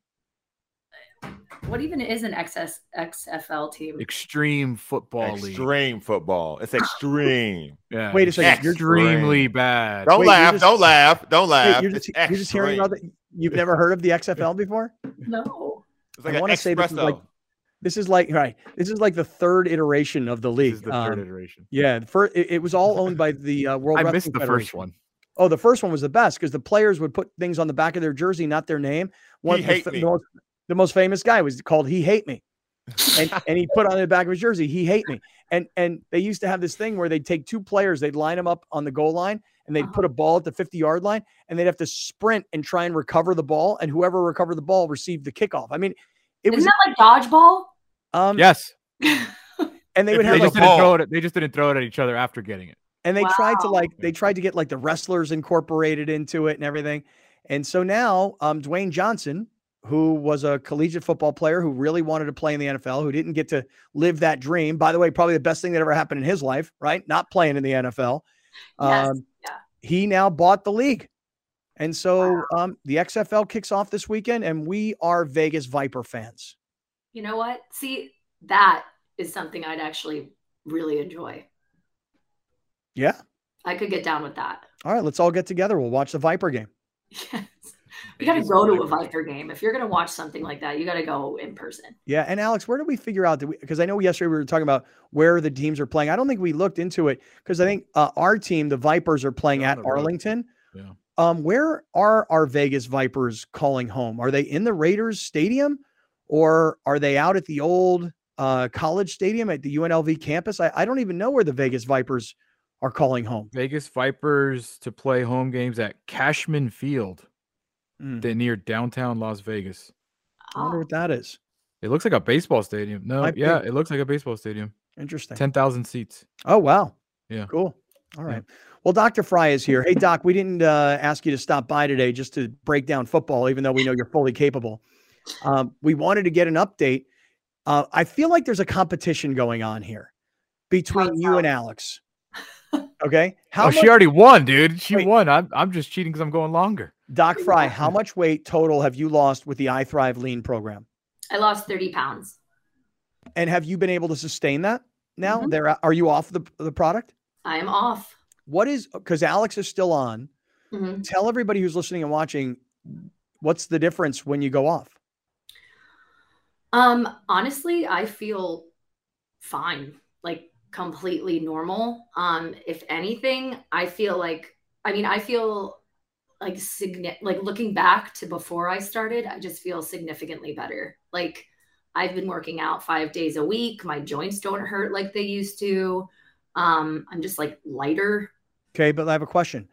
What even is an XS, XFL team? Extreme football league. extreme football. It's extreme. Yeah. Wait a second, you're- extremely bad. Don't Wait, laugh. just- don't laugh. Don't Wait, laugh. you're, It's just, you're just hearing extreme. about it. You've never heard of the XFL before? No. It's like I wanna say this is like- This is like right. This is like the third iteration of the This league. is the third Um, iteration. yeah, the first it, it was all owned by the uh, World I Wrestling missed the first Federation. one. Oh, the first one was the best because the players would put things on the back of their jersey, not their name. One He the, hate f- me. the most, the most famous guy was called "He Hate Me," and and he put on the back of his jersey "He Hate Me." And and they used to have this thing where they'd take two players, they'd line them up on the goal line, and they'd Uh-huh. put a ball at the fifty yard line, and they'd have to sprint and try and recover the ball, and whoever recovered the ball received the kickoff. I mean, it was Isn't that like dodgeball? um Yes. and they would If have They Like like just didn't throw it. At, they just didn't throw it at each other after getting it. and they tried to like they tried to get like the wrestlers incorporated into it and everything and so now um dwayne johnson who was a collegiate football player who really wanted to play in the nfl who didn't get to live that dream by the way probably the best thing that ever happened in his life right not playing in the nfl Yes, um, yeah. He now bought the league and so um, the xfl kicks off this weekend and we are vegas viper fans You know what? See, that is something I'd actually really enjoy. yeah I could get down with that. all right let's all get together we'll watch the viper game. You got to go to a Vipers. Viper game. If you're going to watch something like that, you got to go in person. Yeah, and Alex, where did we figure out that? Because I know yesterday we were talking about where the teams are playing. I don't think we looked into it because I think uh, our team, the Vipers, are playing at the road. Arlington. Yeah. Um, where are our Vegas Vipers calling home? Are they in the Raiders Stadium, or are they out at the old uh, college stadium at the UNLV campus? I, I don't even know where the Vegas Vipers are calling home. Vegas Vipers to play home games at Cashman Field, Mm. the- near downtown Las Vegas. I wonder Oh, what that is. It looks like a baseball stadium. No, Might be. yeah, it looks like a baseball stadium. Interesting. Ten thousand seats. Oh wow. Yeah. Cool. All right. Well, Dr. Fry is here. Hey, Doc, we didn't uh, ask you to stop by today just to break down football, even though we know you're fully capable. Um, we wanted to get an update. Uh, I feel like there's a competition going on here between you and Alex. Okay. How oh, much, she already won, dude. She Wait. won. I'm I'm just cheating because I'm going longer. Doc Fry, how much weight total have you lost with the iThrive Lean program? I lost 30 pounds. And have you been able to sustain that now? Mhm. There, are you off the, the product? I am off. what is because Alex is still on. Mhm. Tell everybody who's listening and watching what's the difference when you go off. Um, honestly, I feel fine, like completely normal. Um, if anything, I feel like I mean, I feel like signi- like looking back to before I started, I just feel significantly better. Like I've been working out 5 days a week. My joints don't hurt like they used to. Um, I'm just like lighter. Okay, but I have a question.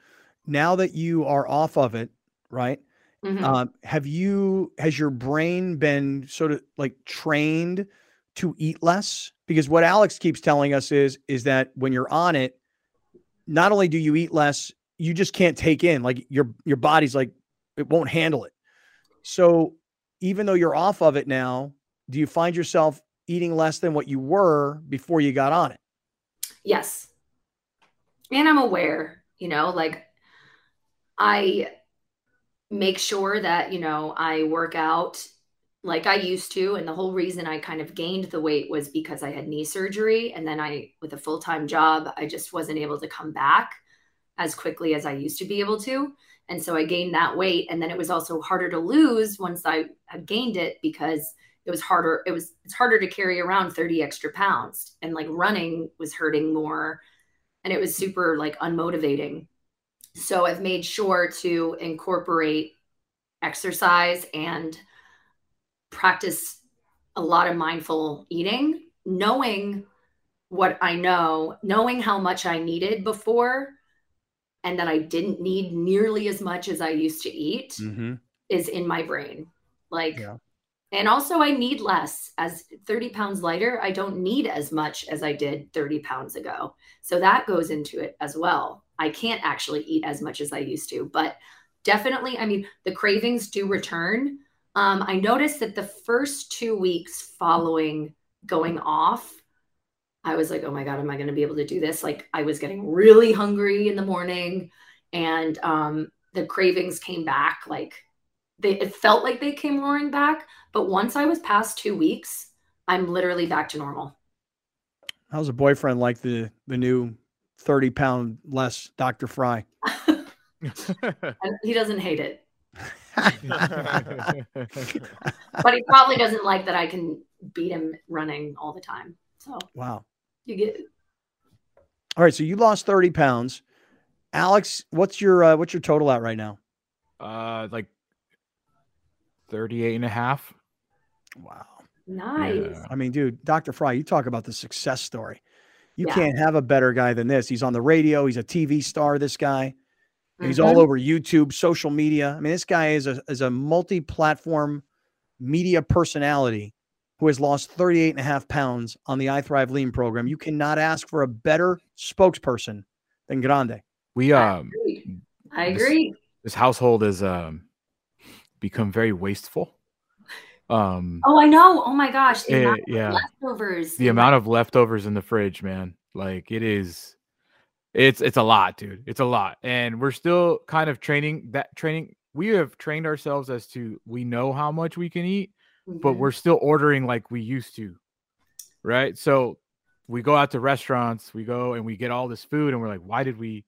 Now that you are off of it, right? Mhm. Um, have you has your brain been sort of like trained to eat less? Because what Alex keeps telling us is is that when you're on it, not only do you eat less, you just can't take in like your your body's like it won't handle it. So even though you're off of it now, do you find yourself eating less than what you were before you got on it? Yes. And I'm aware, you know, like I make sure that, you know, I work out like I used to. And the whole reason I kind of gained the weight was because I had knee surgery. And then I, with a full time job, I just wasn't able to come back as quickly as I used to be able to. And so I gained that weight. And then it was also harder to lose once I gained it because it was harder. It was, it's harder to carry around 30 extra pounds. And like running was hurting more. And it was super like unmotivating. So I've made sure to incorporate exercise and practice a lot of mindful eating, knowing what I know, knowing how much I needed before, and that I didn't need nearly as much as I used to eat Mm-hmm. is in my brain. Like, Yeah. and also I need less. As 30 pounds lighter, I don't need as much as I did 30 pounds ago. So that goes into it as well. I can't actually eat as much as I used to, but definitely, I mean, the cravings do return. Um, I noticed that the first two weeks following going off, I was like, oh my God, am I going to be able to do this? Like, I was getting really hungry in the morning and um, the cravings came back. Like, they, it felt like they came roaring back. But once I was past two weeks, I'm literally back to normal. How's a boyfriend like the the new 30 pound less Dr. Fry? He doesn't hate it. But he probably doesn't like that I can beat him running all the time. So Wow. You get All right, so you lost 30 pounds. Alex, what's your uh, what's your total at right now? uh, like 38 and a half. Wow. nice. Yeah. I mean, dude, Dr. Fry, you talk about the success story. You Yeah. can't have a better guy than this. He's on the radio, he's a TV star, this guy. He's Mhm. all over YouTube, social media. I mean, this guy is a is a multi-platform media personality who has lost 38 and a half pounds on the iThrive Lean program. You cannot ask for a better spokesperson than Grande. We I um agree. I agree. this household has um become very wasteful. Um Oh, I know. Oh my gosh. The Eh, amount of yeah. leftovers. the amount of leftovers in the fridge, man. Like it is it's it's a lot, dude. It's a lot. And we're still kind of training that training we have trained ourselves as to we know how much we can eat, but Mhm. we're still ordering like we used to. Right? So we go out to restaurants, we go and we get all this food and we're like, why did we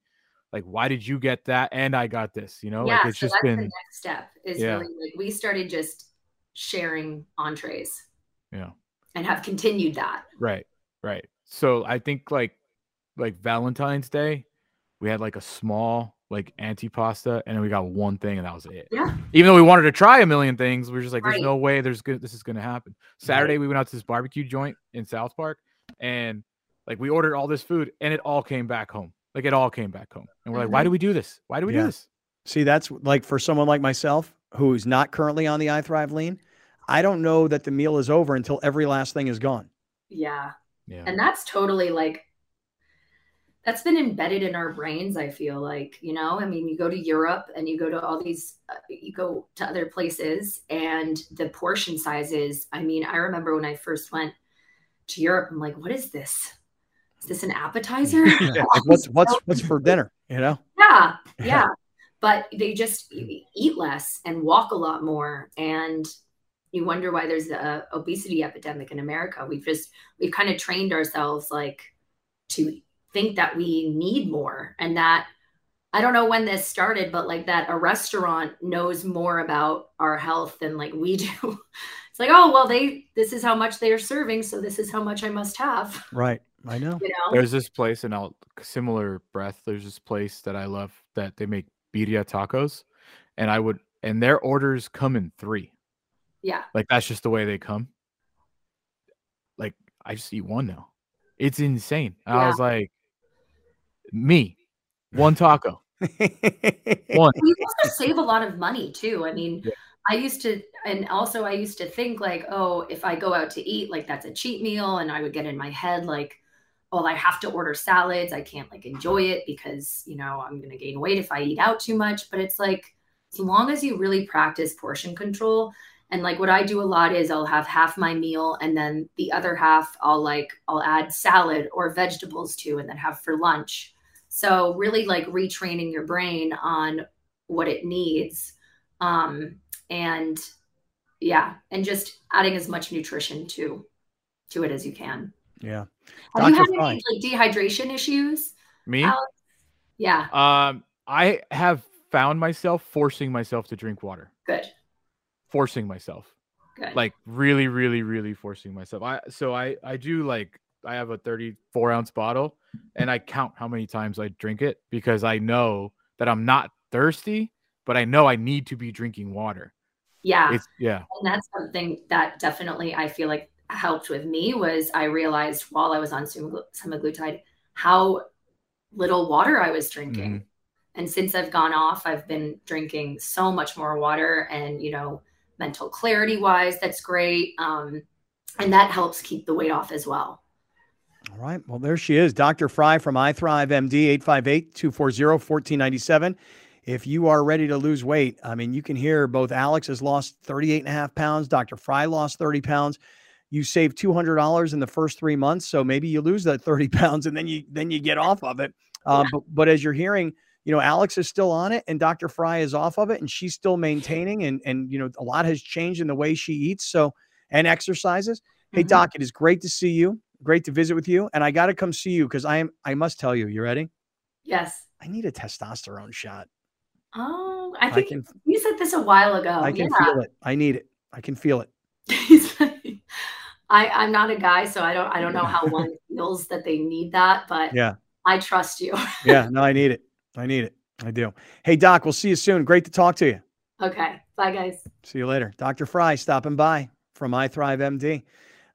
like why did you get that and I got this? You know, yeah, like it's so just that's the been next step is Yeah. really like we started just sharing entrees yeah. and have continued that. Right, right. So I think like like Valentine's Day, we had like a small like antipasta, and then we got one thing, and that was it. Yeah. Even though we wanted to try a million things, we are just like, "There's Right. no way there's good. This is gonna happen." Saturday, we went out to this barbecue joint in South Park, and like we ordered all this food, and it all came back home. Like it all came back home, and we're like, "Why do mm-hmm. we do this? Why do we Yeah. do this?" See, that's like for someone like myself who's not currently on the iThrive Lean, I don't know that the meal is over until every last thing is gone. Yeah. Yeah. And that's totally like that's been embedded in our brains, I feel like, you know, I mean, you go to Europe and you go to all these, uh, you go to other places and the portion sizes. I mean, I remember when I first went to Europe, I'm like, what is this? Is this an appetizer? Like what's what's what's for dinner? You know? yeah, Yeah. yeah. But they just eat less and walk a lot more. And you wonder why there's a obesity epidemic in America. We've just we've kind of trained ourselves like to think that we need more and that I don't know when this started, but like that a restaurant knows more about our health than like we do. it's like, oh well, they this is how much they are serving, so this is how much I must have. Right. I know. You know? There's this place, and I'll similar breath. There's this place that I love that they make birria tacos, and I would and their orders come in three. Yeah. Like that's just the way they come. Like I just eat one now. It's insane. And I was like, me, one taco, one. you also save a lot of money too. I mean, Yeah. I used to, and also I used to think like, oh, if I go out to eat, like that's a cheat meal, and I would get in my head like, well, I have to order salads. I can't like enjoy it because you know I'm gonna gain weight if I eat out too much. But it's like, as long as you really practice portion control, and like what I do a lot is I'll have half my meal, and then the other half I'll like I'll add salad or vegetables to, and then have for lunch. So really like retraining your brain on what it needs um and yeah and just adding as much nutrition to to it as you can Yeah. have you Dr. had Fry. any like dehydration issues Me, Alex? yeah um, I have found myself forcing myself to drink water, good forcing myself. good like really really really forcing myself i so i i do like i have a 34 ounce bottle and i count how many times i drink it because i know that i'm not thirsty but i know i need to be drinking water. Yeah. It's yeah. And that's something that definitely i feel like helped with me was i realized while i was on semaglutide how little water i was drinking. And since i've gone off i've been drinking so much more water and you know mental clarity wise that's great um, and that helps keep the weight off as well All right. Well, there she is, Dr. Fry from iThrive MD, 858 240 1497. If you are ready to lose weight, I mean, you can hear both Alex has lost 38 and a half pounds, Dr. Fry lost 30 pounds. You save $200 in the first three months. So maybe you lose that 30 pounds and then you, then you get off of it. Um, but, but as you're hearing, you know, Alex is still on it and Dr. Fry is off of it and she's still maintaining and, and, you know, a lot has changed in the way she eats. So, and exercises. Hey, Mhm. Doc, it is great to see you. Great to visit with you. And I got to come see you because I am, I must tell you, you ready? yes I need a testosterone shot. oh i I think can, you said this a while ago I can yeah. feel it. I need it. I can feel it. Like, I, I'm not a guy, so I don't I don't know how one feels that they need that, but Yeah. I trust you. Yeah. No, I need it. I need it. I do. Hey, Doc, we'll see you soon. Great to talk to you. okay. Bye guys. See you later. Dr. Fry stopping by from iThrive MD.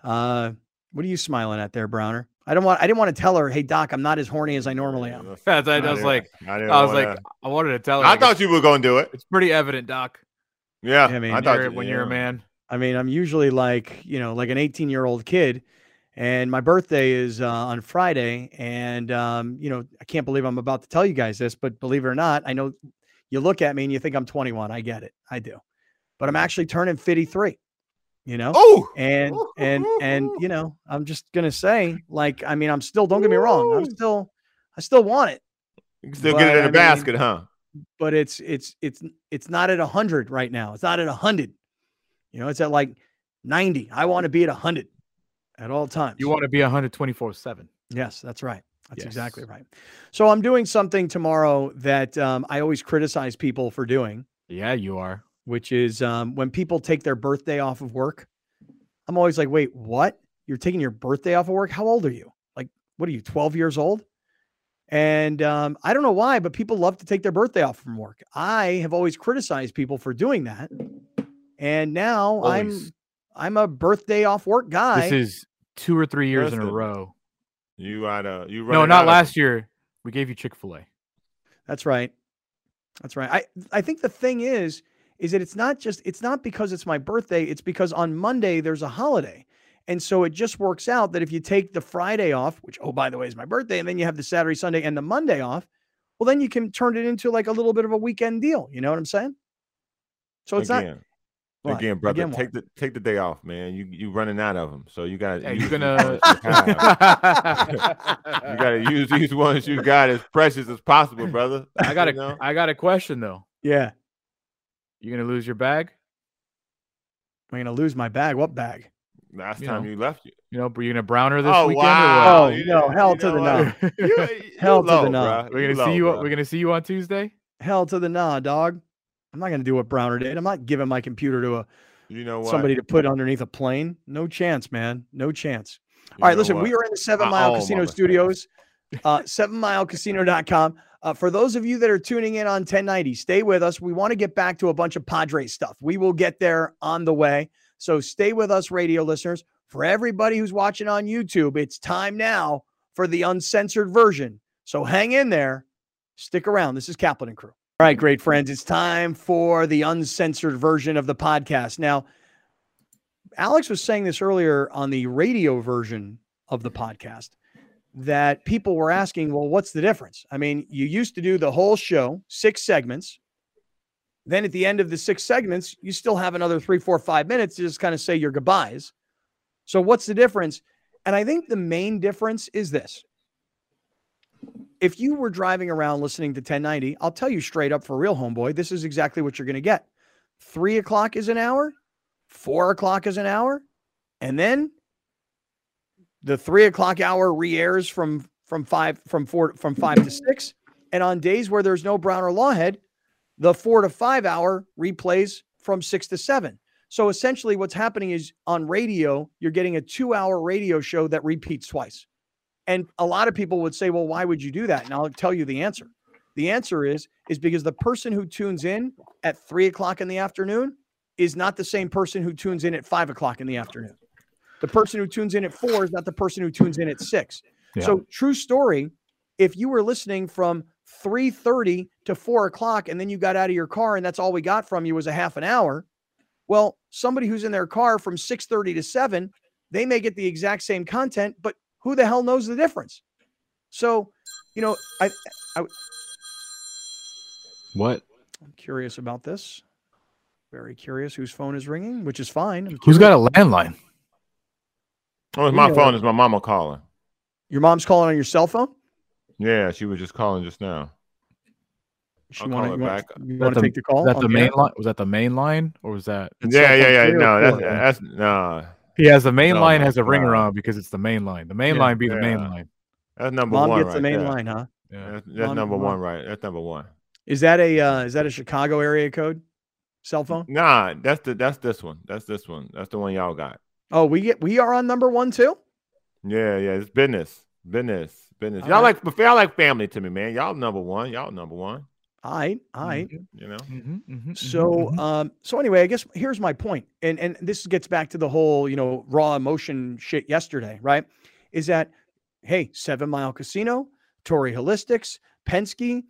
Uh, what are you smiling at there, Browner? I don't want, I didn't want to tell her, hey, Doc, I'm not as horny as I normally am. I, I was didn't- like I, i was wanna- like i wanted to tell her I like, thought you were going to do it. it's pretty evident doc Yeah, Yeah, I mean, I thought You're- you- when you're a man I mean, I'm usually like, you know, like an 18 year old kid. And my birthday is uh, on Friday. And, um, you know, I can't believe I'm about to tell you guys this, but believe it or not, I know you look at me and you think I'm 21. I get it. I do. But I'm actually turning 53, you know? Oh, and and and you know i'm just gonna say like i mean i'm still don't get me wrong i'm still i still want it you can still but, get it in I a mean- basket, huh? but it's it's it's it's not at 100 right now it's not at 100 you know it's at like 90 i want to be at 100 at all times. you want to be 124 7 yes that's right that's exactly right. So i'm doing something tomorrow that um, i always criticize people for doing. Yeah you are which is um, when people take their birthday off of work. I'm always like, wait, what? You're taking your birthday off of work? How old are you? Like, what are you, 12 years old? And um, I don't know why, but people love to take their birthday off from work. I have always criticized people for doing that. And now Always. I'm I'm a birthday off work guy. this is two or three years in a row You out of you no not out of- last year we gave you chick-fil-a That's right. That's right. I I think the thing is is that it's not just it's not because it's my birthday, it's because on Monday there's a holiday. And so it just works out that if you take the Friday off, which oh by the way is my birthday, and then you have the Saturday, Sunday and the Monday off, well then you can turn it into like a little bit of a weekend deal, you know what I'm saying? So it's again, not what? again, brother. Again what? take the take the day off, man. You you running out of them, so you got Hey, to you're gonna you got to use these ones you got as precious as possible, brother. I got You know? I got a question though. Yeah. You gonna lose your bag? I'm gonna lose my bag. What bag? Last You time know. you left, you. You know, were you gonna brown her this Oh weekend? wow! Oh, You- no, you hell to know the what? no. You- you Hell to the low, no. We're gonna low, see you. bruh. We're gonna see you on Tuesday. Hell to the nah, dog. I'm not going to do what Browner did. I'm not giving my computer to a You know what? somebody to put underneath a plane. No chance, man. No chance. You All right, listen, what? we are in the Seven Mile alma Casino. Studios, uh, sevenmilecasino.com. Uh, for those of you that are tuning in on 1090, stay with us. We want to get back to a bunch of Padre stuff. We will get there on the way. So stay with us, radio listeners. For everybody who's watching on YouTube, it's time now for the uncensored version. So hang in there. Stick around. This is Kaplan and Crew. All right, great friends. It's time for the uncensored version of the podcast. Now, Alex was saying this earlier on the radio version of the podcast that people were asking, well, what's the difference? I mean, you used to do the whole show, six segments. Then at the end of the six segments, you still have another three, four, five minutes to just kind of say your goodbyes. So, what's the difference? And I think the main difference is this. If you were driving around listening to 1090, I'll tell you straight up for real, homeboy, this is exactly what you're going to get. Three o'clock is an hour, four o'clock is an hour, and then the three o'clock hour re-airs from from five from four from five to six. And on days where there's no Brown or Lawhead, the four to five hour replays from six to seven. So essentially, what's happening is on radio, you're getting a two hour radio show that repeats twice. And a lot of people would say, well, why would you do that? And I'll tell you the answer. The answer is, is because the person who tunes in at three o'clock in the afternoon is not the same person who tunes in at five o'clock in the afternoon. The person who tunes in at four is not the person who tunes in at six. Yeah. So true story. If you were listening from 3:30 to four o'clock and then you got out of your car and that's all we got from you was a half an hour, well, somebody who's in their car from 6:30 to 7, they may get the exact same content, but who the hell knows the difference? So, you know, I, I What? I'm curious about this. Very curious whose phone is ringing, which is fine. Who's got a landline? Oh, it's my know phone. it. It's my mama calling. Your mom's calling on your cell phone? Yeah, she was just calling just now. She I'll wanna- call her you want, back. you want to take the call? Was that the the main line? Was that the main line, or was that? It's Yeah, yeah, yeah. No, that's four? that's nah. He has the main line has a ringer God. on because it's the main line. The main Yeah. line be the main line. That's number Mom one. Mom gets right the main there. line, huh? Yeah. That's, that's Mom- number mom- one, right? That's number one. Is that a uh, is that a Chicago area code cell phone? Nah, that's the that's this one. That's this one. That's the one y'all got. Oh, we get we are on number one too. Yeah, yeah. It's business, business, business. All Y'all right. like y'all like family to me, man. Y'all number one. Y'all number one. All right, all right. You know. Mhm, mhm, So, mhm, mhm. um, so anyway, I guess here's my point, and and this gets back to the whole, you know, raw emotion shit yesterday, right? Is that, hey, Seven Mile Casino, Torrey Holistics, Penske,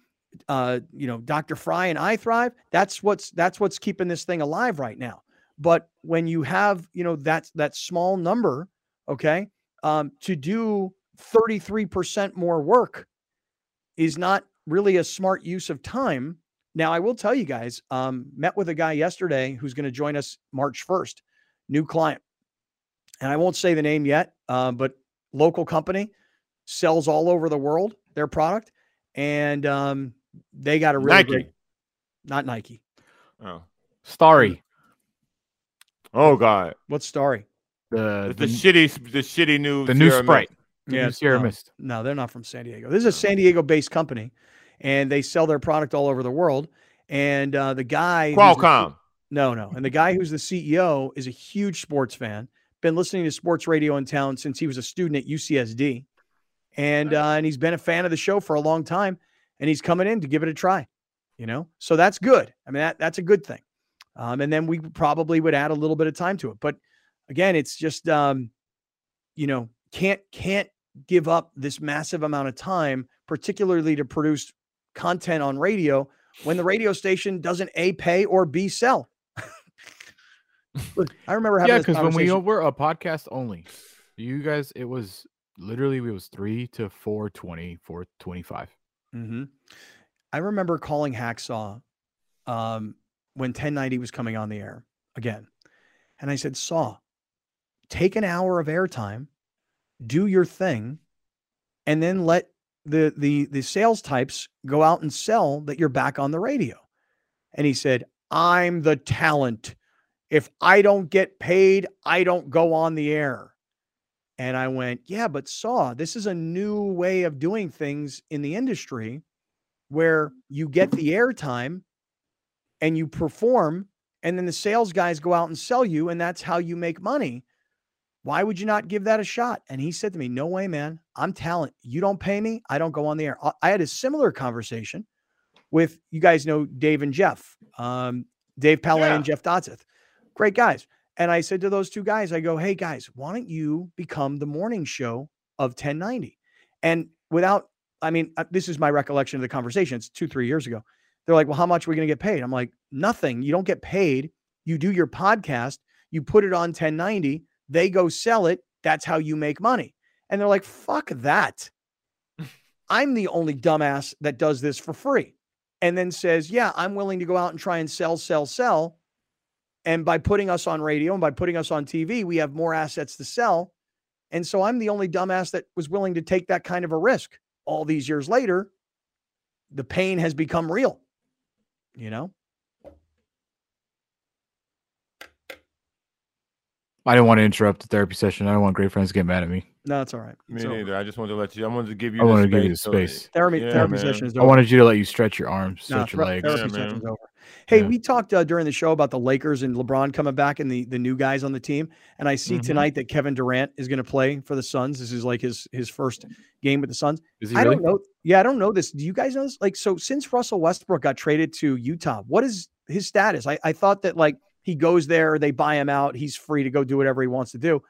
uh, you know, Dr. Fry and iThrive. That's what's that's what's keeping this thing alive right now. But when you have, you know, that that small number, okay, um, to do 33% more work is not really a smart use of time. Now, I will tell you guys, um, met with a guy yesterday who's going to join us March 1st, new client. And I won't say the name yet, uh, but local company sells all over the world their product. And um, they got a really Nike. great, not Nike. Oh. Starry. Oh God. What story? The It's the, the shitty, the shitty new, the new Sierra Sprite. Mist. The Yeah, new Sierra no. Mist. No, they're not from San Diego. This is a San Diego based company and they sell their product all over the world. And uh, the guy, who's the- Qualcomm. No, no. And the guy who's the CEO is a huge sports fan. Been listening to sports radio in town since he was a student at UCSD, and uh, and he's been a fan of the show for a long time. And he's coming in to give it a try. You know, so that's good. I mean, that that's a good thing. Um, and then we probably would add a little bit of time to it. But again, it's just um, you know, can't can't give up this massive amount of time, particularly to produce content on radio when the radio station doesn't a pay or b sell. Look, I remember having Yeah, because when we were a podcast only, you guys, it was literally it was three to four twenty, four twenty five. Mhm. I remember calling Hacksaw um, when 1090 was coming on the air again. And I said, Saw, take an hour of airtime, do your thing, and then let the the the sales types go out and sell that you're back on the radio. And he said, I'm the talent If I don't get paid, I don't go on the air. And I went, Yeah, but Saw, this is a new way of doing things in the industry where you get the airtime and you perform, and then the sales guys go out and sell you, and that's how you make money. Why would you not give that a shot? And he said to me, No way, man. I'm talent. You don't pay me, I don't go on the air. I- had a similar conversation with you guys know Dave and Jeff, um, Dave Palet Yeah. and Jeff Dotseth. Great guys. And I said to those two guys, I go, Hey guys, why don't you become the morning show of 1090? And without, I mean, uh, this is my recollection of the conversation. It's two, three years ago. They're like, Well, how much are we going to get paid? I'm like, Nothing. You don't get paid. You do your podcast, you put it on 1090, they go sell it. That's how you make money. And they're like, Fuck that. I'm the only dumbass that does this for free. And then says, Yeah, I'm willing to go out and try and sell, sell, sell. And by putting us on radio and by putting us on TV, we have more assets to sell. And so I'm the only dumbass that was willing to take that kind of a risk. All these years later, the pain has become real. You know? I didn't want to interrupt the therapy session. I don't want great friends to get mad at me. No, it's all right. Me It's over. neither. I just wanted to let you. I wanted to give you. I the wanted to give you the so- space. Therapy, Yeah, therapy session is I wanted you to let you stretch your arms, No, stretch your legs. Therapy Yeah, session's man. over. Hey, Yeah. we talked uh, during the show about the Lakers and LeBron coming back and the the new guys on the team. And I see Mhm. tonight that Kevin Durant is going to play for the Suns. This is like his his first game with the Suns. Is he I really? don't know. Yeah, I don't know this. Do you guys know this? Like, so since Russell Westbrook got traded to Utah, what is his status? I, I thought that like he goes there, they buy him out, he's free to go do whatever he wants to do.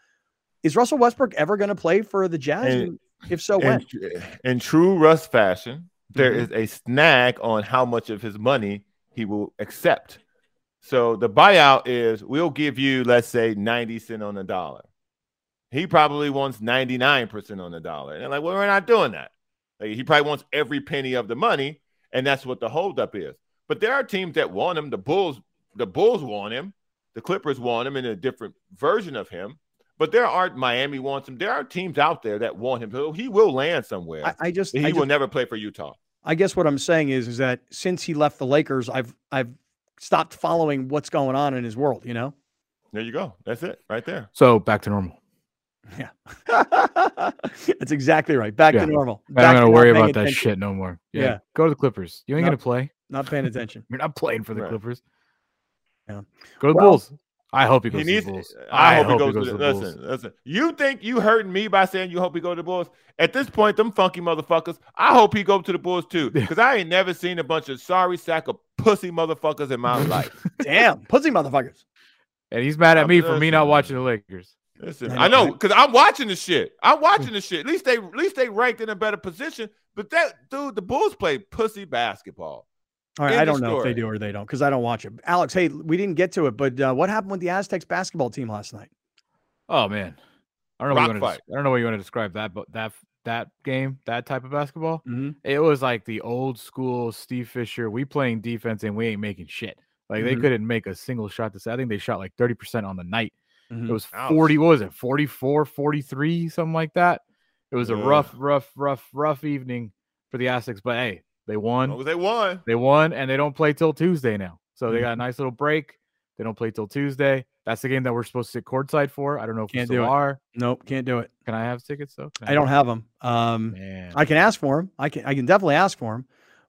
Is Russell Westbrook ever going to play for the Jazz? And- if so, when? In, in true Russ fashion, there Mhm. is a snag on how much of his money he will accept. So the buyout is we'll give you, let's say, 90 cent on the dollar. He probably wants 99% on the dollar. And they're like, well, we're not doing that. Like, he probably wants every penny of the money, and that's what the holdup is. But there are teams that want him. The Bulls, the Bulls want him. The Clippers want him in a different version of him. But there aren't Miami wants him. There are teams out there that want him. So he will land somewhere. I, I just, he I will just never play for Utah. I guess what I'm saying is, is that since he left the Lakers, I've I've stopped following what's going on in his world. You know. There you go. That's it right there. So back to normal. Yeah, that's exactly right. Back Yeah. to normal. I Back don't to gotta worry paying about that shit no more. Yeah. Yeah. Go to the Clippers. You ain't Nope. gonna play. Not paying attention. You're not playing for the Right. Clippers. Yeah. Go to the Well, Bulls. I hope he goes He to the Bulls. Uh, I, hope, he goes, to to the the, Bulls. listen, listen. You think you hurting me by saying you hope he go to the Bulls? At this point, them funky motherfuckers. I hope he go to the Bulls too, because I ain't never seen a bunch of sorry sack of pussy motherfuckers in my life. Damn, pussy motherfuckers. And he's mad at I'm me for me not watching the Lakers. Listen, I I know, know because I'm watching the shit. I'm watching the shit. At least they, at least they ranked in a better position. But that dude, the Bulls play pussy basketball. All right, I don't know if they do or they don't because I don't watch it. Alex, hey, we didn't get to it, but uh, what happened with the Aztecs basketball team last night? Oh man, I don't know. Rock What you want fight. to, I don't know what you want to describe that, but that that game, that type of basketball, Mm-hmm. it was like the old school Steve Fisher. We playing defense and we ain't making shit. Like they Mhm. couldn't make a single shot. This I think they shot like thirty percent on the night. Mhm. It was Ouch. 40, what was it? 44, 43, something like that. It was a rough, rough, rough, rough evening for the Aztecs. But hey, they won. they won. They won, and they don't play till Tuesday now. So they Mm-hmm. got a nice little break. They don't play till Tuesday. That's the game that we're supposed to sit courtside for. I don't know if Can't we do still it. are. Nope, can't do it. Can I have tickets though? Can I don't have them. Um, Man. I can ask for them. I can I can definitely ask for them,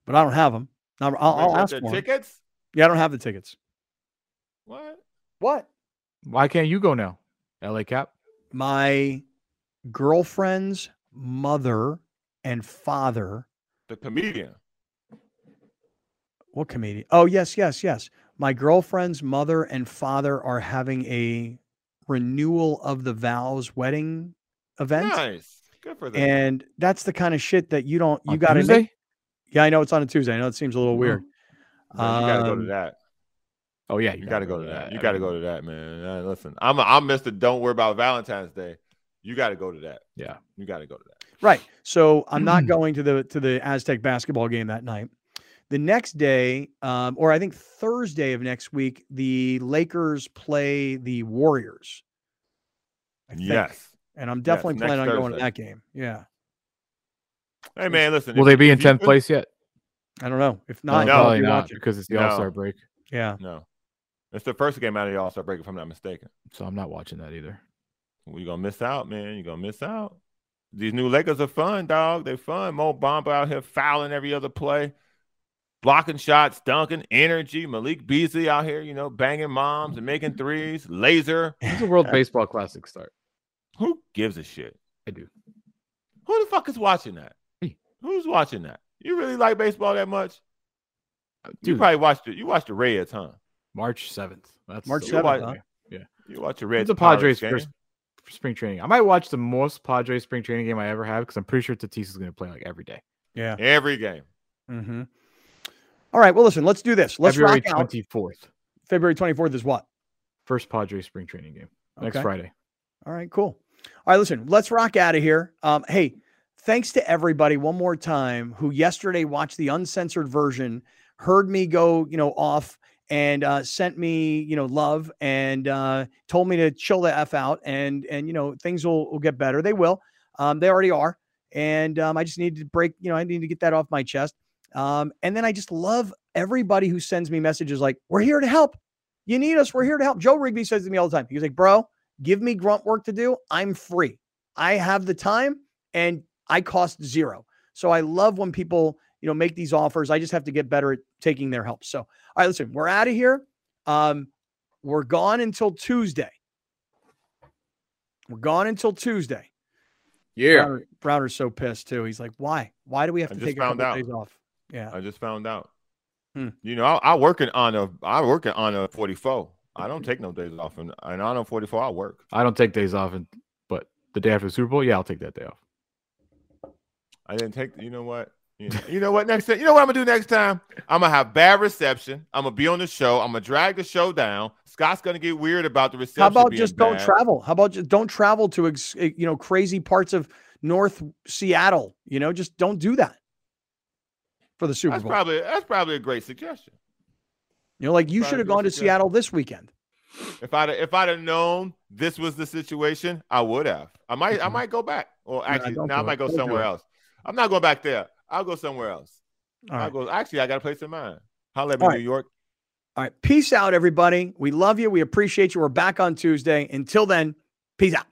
but I don't have them. I'll, I'll, Wait, ask the for tickets. Yeah, I don't have the tickets. What? What? Why can't you go now? LA Cap. My girlfriend's mother and father. The comedian. What comedian? Oh, yes, yes, yes. My girlfriend's mother and father are having a renewal of the vows wedding event. Nice. Good for them. And that's the kind of shit that you don't, you got to Tuesday? make. Yeah, I know it's on a Tuesday. I know it seems a little Oh. weird. No, you gotta go to Um, that. Oh yeah, You gotta go to that. You gotta go to that, man. Uh, listen, I'm I'm Mr. Don't worry about Valentine's Day. You gotta go to that. Yeah. You gotta go to that. Right. So I'm not going to the to the Aztec basketball game that night. The next day, um, or I think Thursday of next week, the Lakers play the Warriors. Yes. And I'm definitely next planning on going to that game. Yeah. Hey man, listen. Will they be in tenth win- place yet? I don't know. If not, No. Probably be not watching. because it's the No. All Star break. Yeah. No. It's the first game out of the All Star break, if I'm not mistaken. So I'm not watching that either. Well, you're gonna miss out, man. You're gonna miss out. These new Lakers are fun, dog. They're fun. Mo Bamba out here fouling every other play, blocking shots, dunking, energy. Malik Beasley out here, you know, banging moms and making threes. Laser. When's the World Baseball Classic start? Who gives a shit? I do. Who the fuck is watching that? Me. Who's watching that? You really like baseball that much? You probably watched it. You watched the Reds, huh? March 7th. That's March 7th, watch- huh? You watch the Reds. It's a Padres Pirates first spring training. I might watch the most Padres spring training game I ever have because I'm pretty sure Tatis is going to play like every day. Yeah. every game. Mm-hmm. All right. Well, listen. Let's do this. Let's February rock out. 24th. February 24th is what? First Padres spring training game next Friday. All right, cool. All right, listen, let's rock out of here. Um, hey, thanks to everybody one more time who yesterday watched the uncensored version, heard me go, you know, off and uh, sent me, you know, love and uh, told me to chill the f out and and you know things will, will get better. They will. Um, they already are. And um, I just need to break, you know, I need to get that off my chest. Um, and then I just love everybody who sends me messages like, "We're here to help. You need us. We're here to help." Joe Rigby says to me all the time. He's like, "Bro, give me grunt work to do. I'm free. I have the time and I cost zero. So I love when people, you know, make these offers. I just have to get better at taking their help. So, all right, listen, we're out of here. Um, we're gone until Tuesday. We're gone until Tuesday. Yeah. Browner, Browner's so pissed too. He's like, why? Why do we have I to take a couple out. days off? Yeah. I just found out. Hmm. You know, I, I work in on a I work in on a 44. I don't take no days off, and, and on a 44, I work. I don't take days off, and but the day after the Super Bowl, yeah, I'll take that day off. I didn't take. You know what? You know, you know what? Next time, you know what I'm gonna do next time? I'm gonna have bad reception. I'm gonna be on the show. I'm gonna drag the show down. Scott's gonna get weird about the reception. How about being just don't travel? How about just don't travel to ex, eh, you know crazy parts of North Seattle? You know, just don't do that for the Super That's Bowl. probably that's probably a great suggestion. you know, like you should have gone to suggestion. Seattle this weekend. If I'd if I'd have known this was the situation, I would have. I might I might go back. Well, Mm-hmm. Actually, now I might it. go Don't somewhere else. I'm not going back there. I'll go somewhere else. All I'll right. go. Actually, I got a place in mind. Holla at me, All New right. York. All right. Peace out, everybody. We love you. We appreciate you. We're back on Tuesday. Until then, peace out.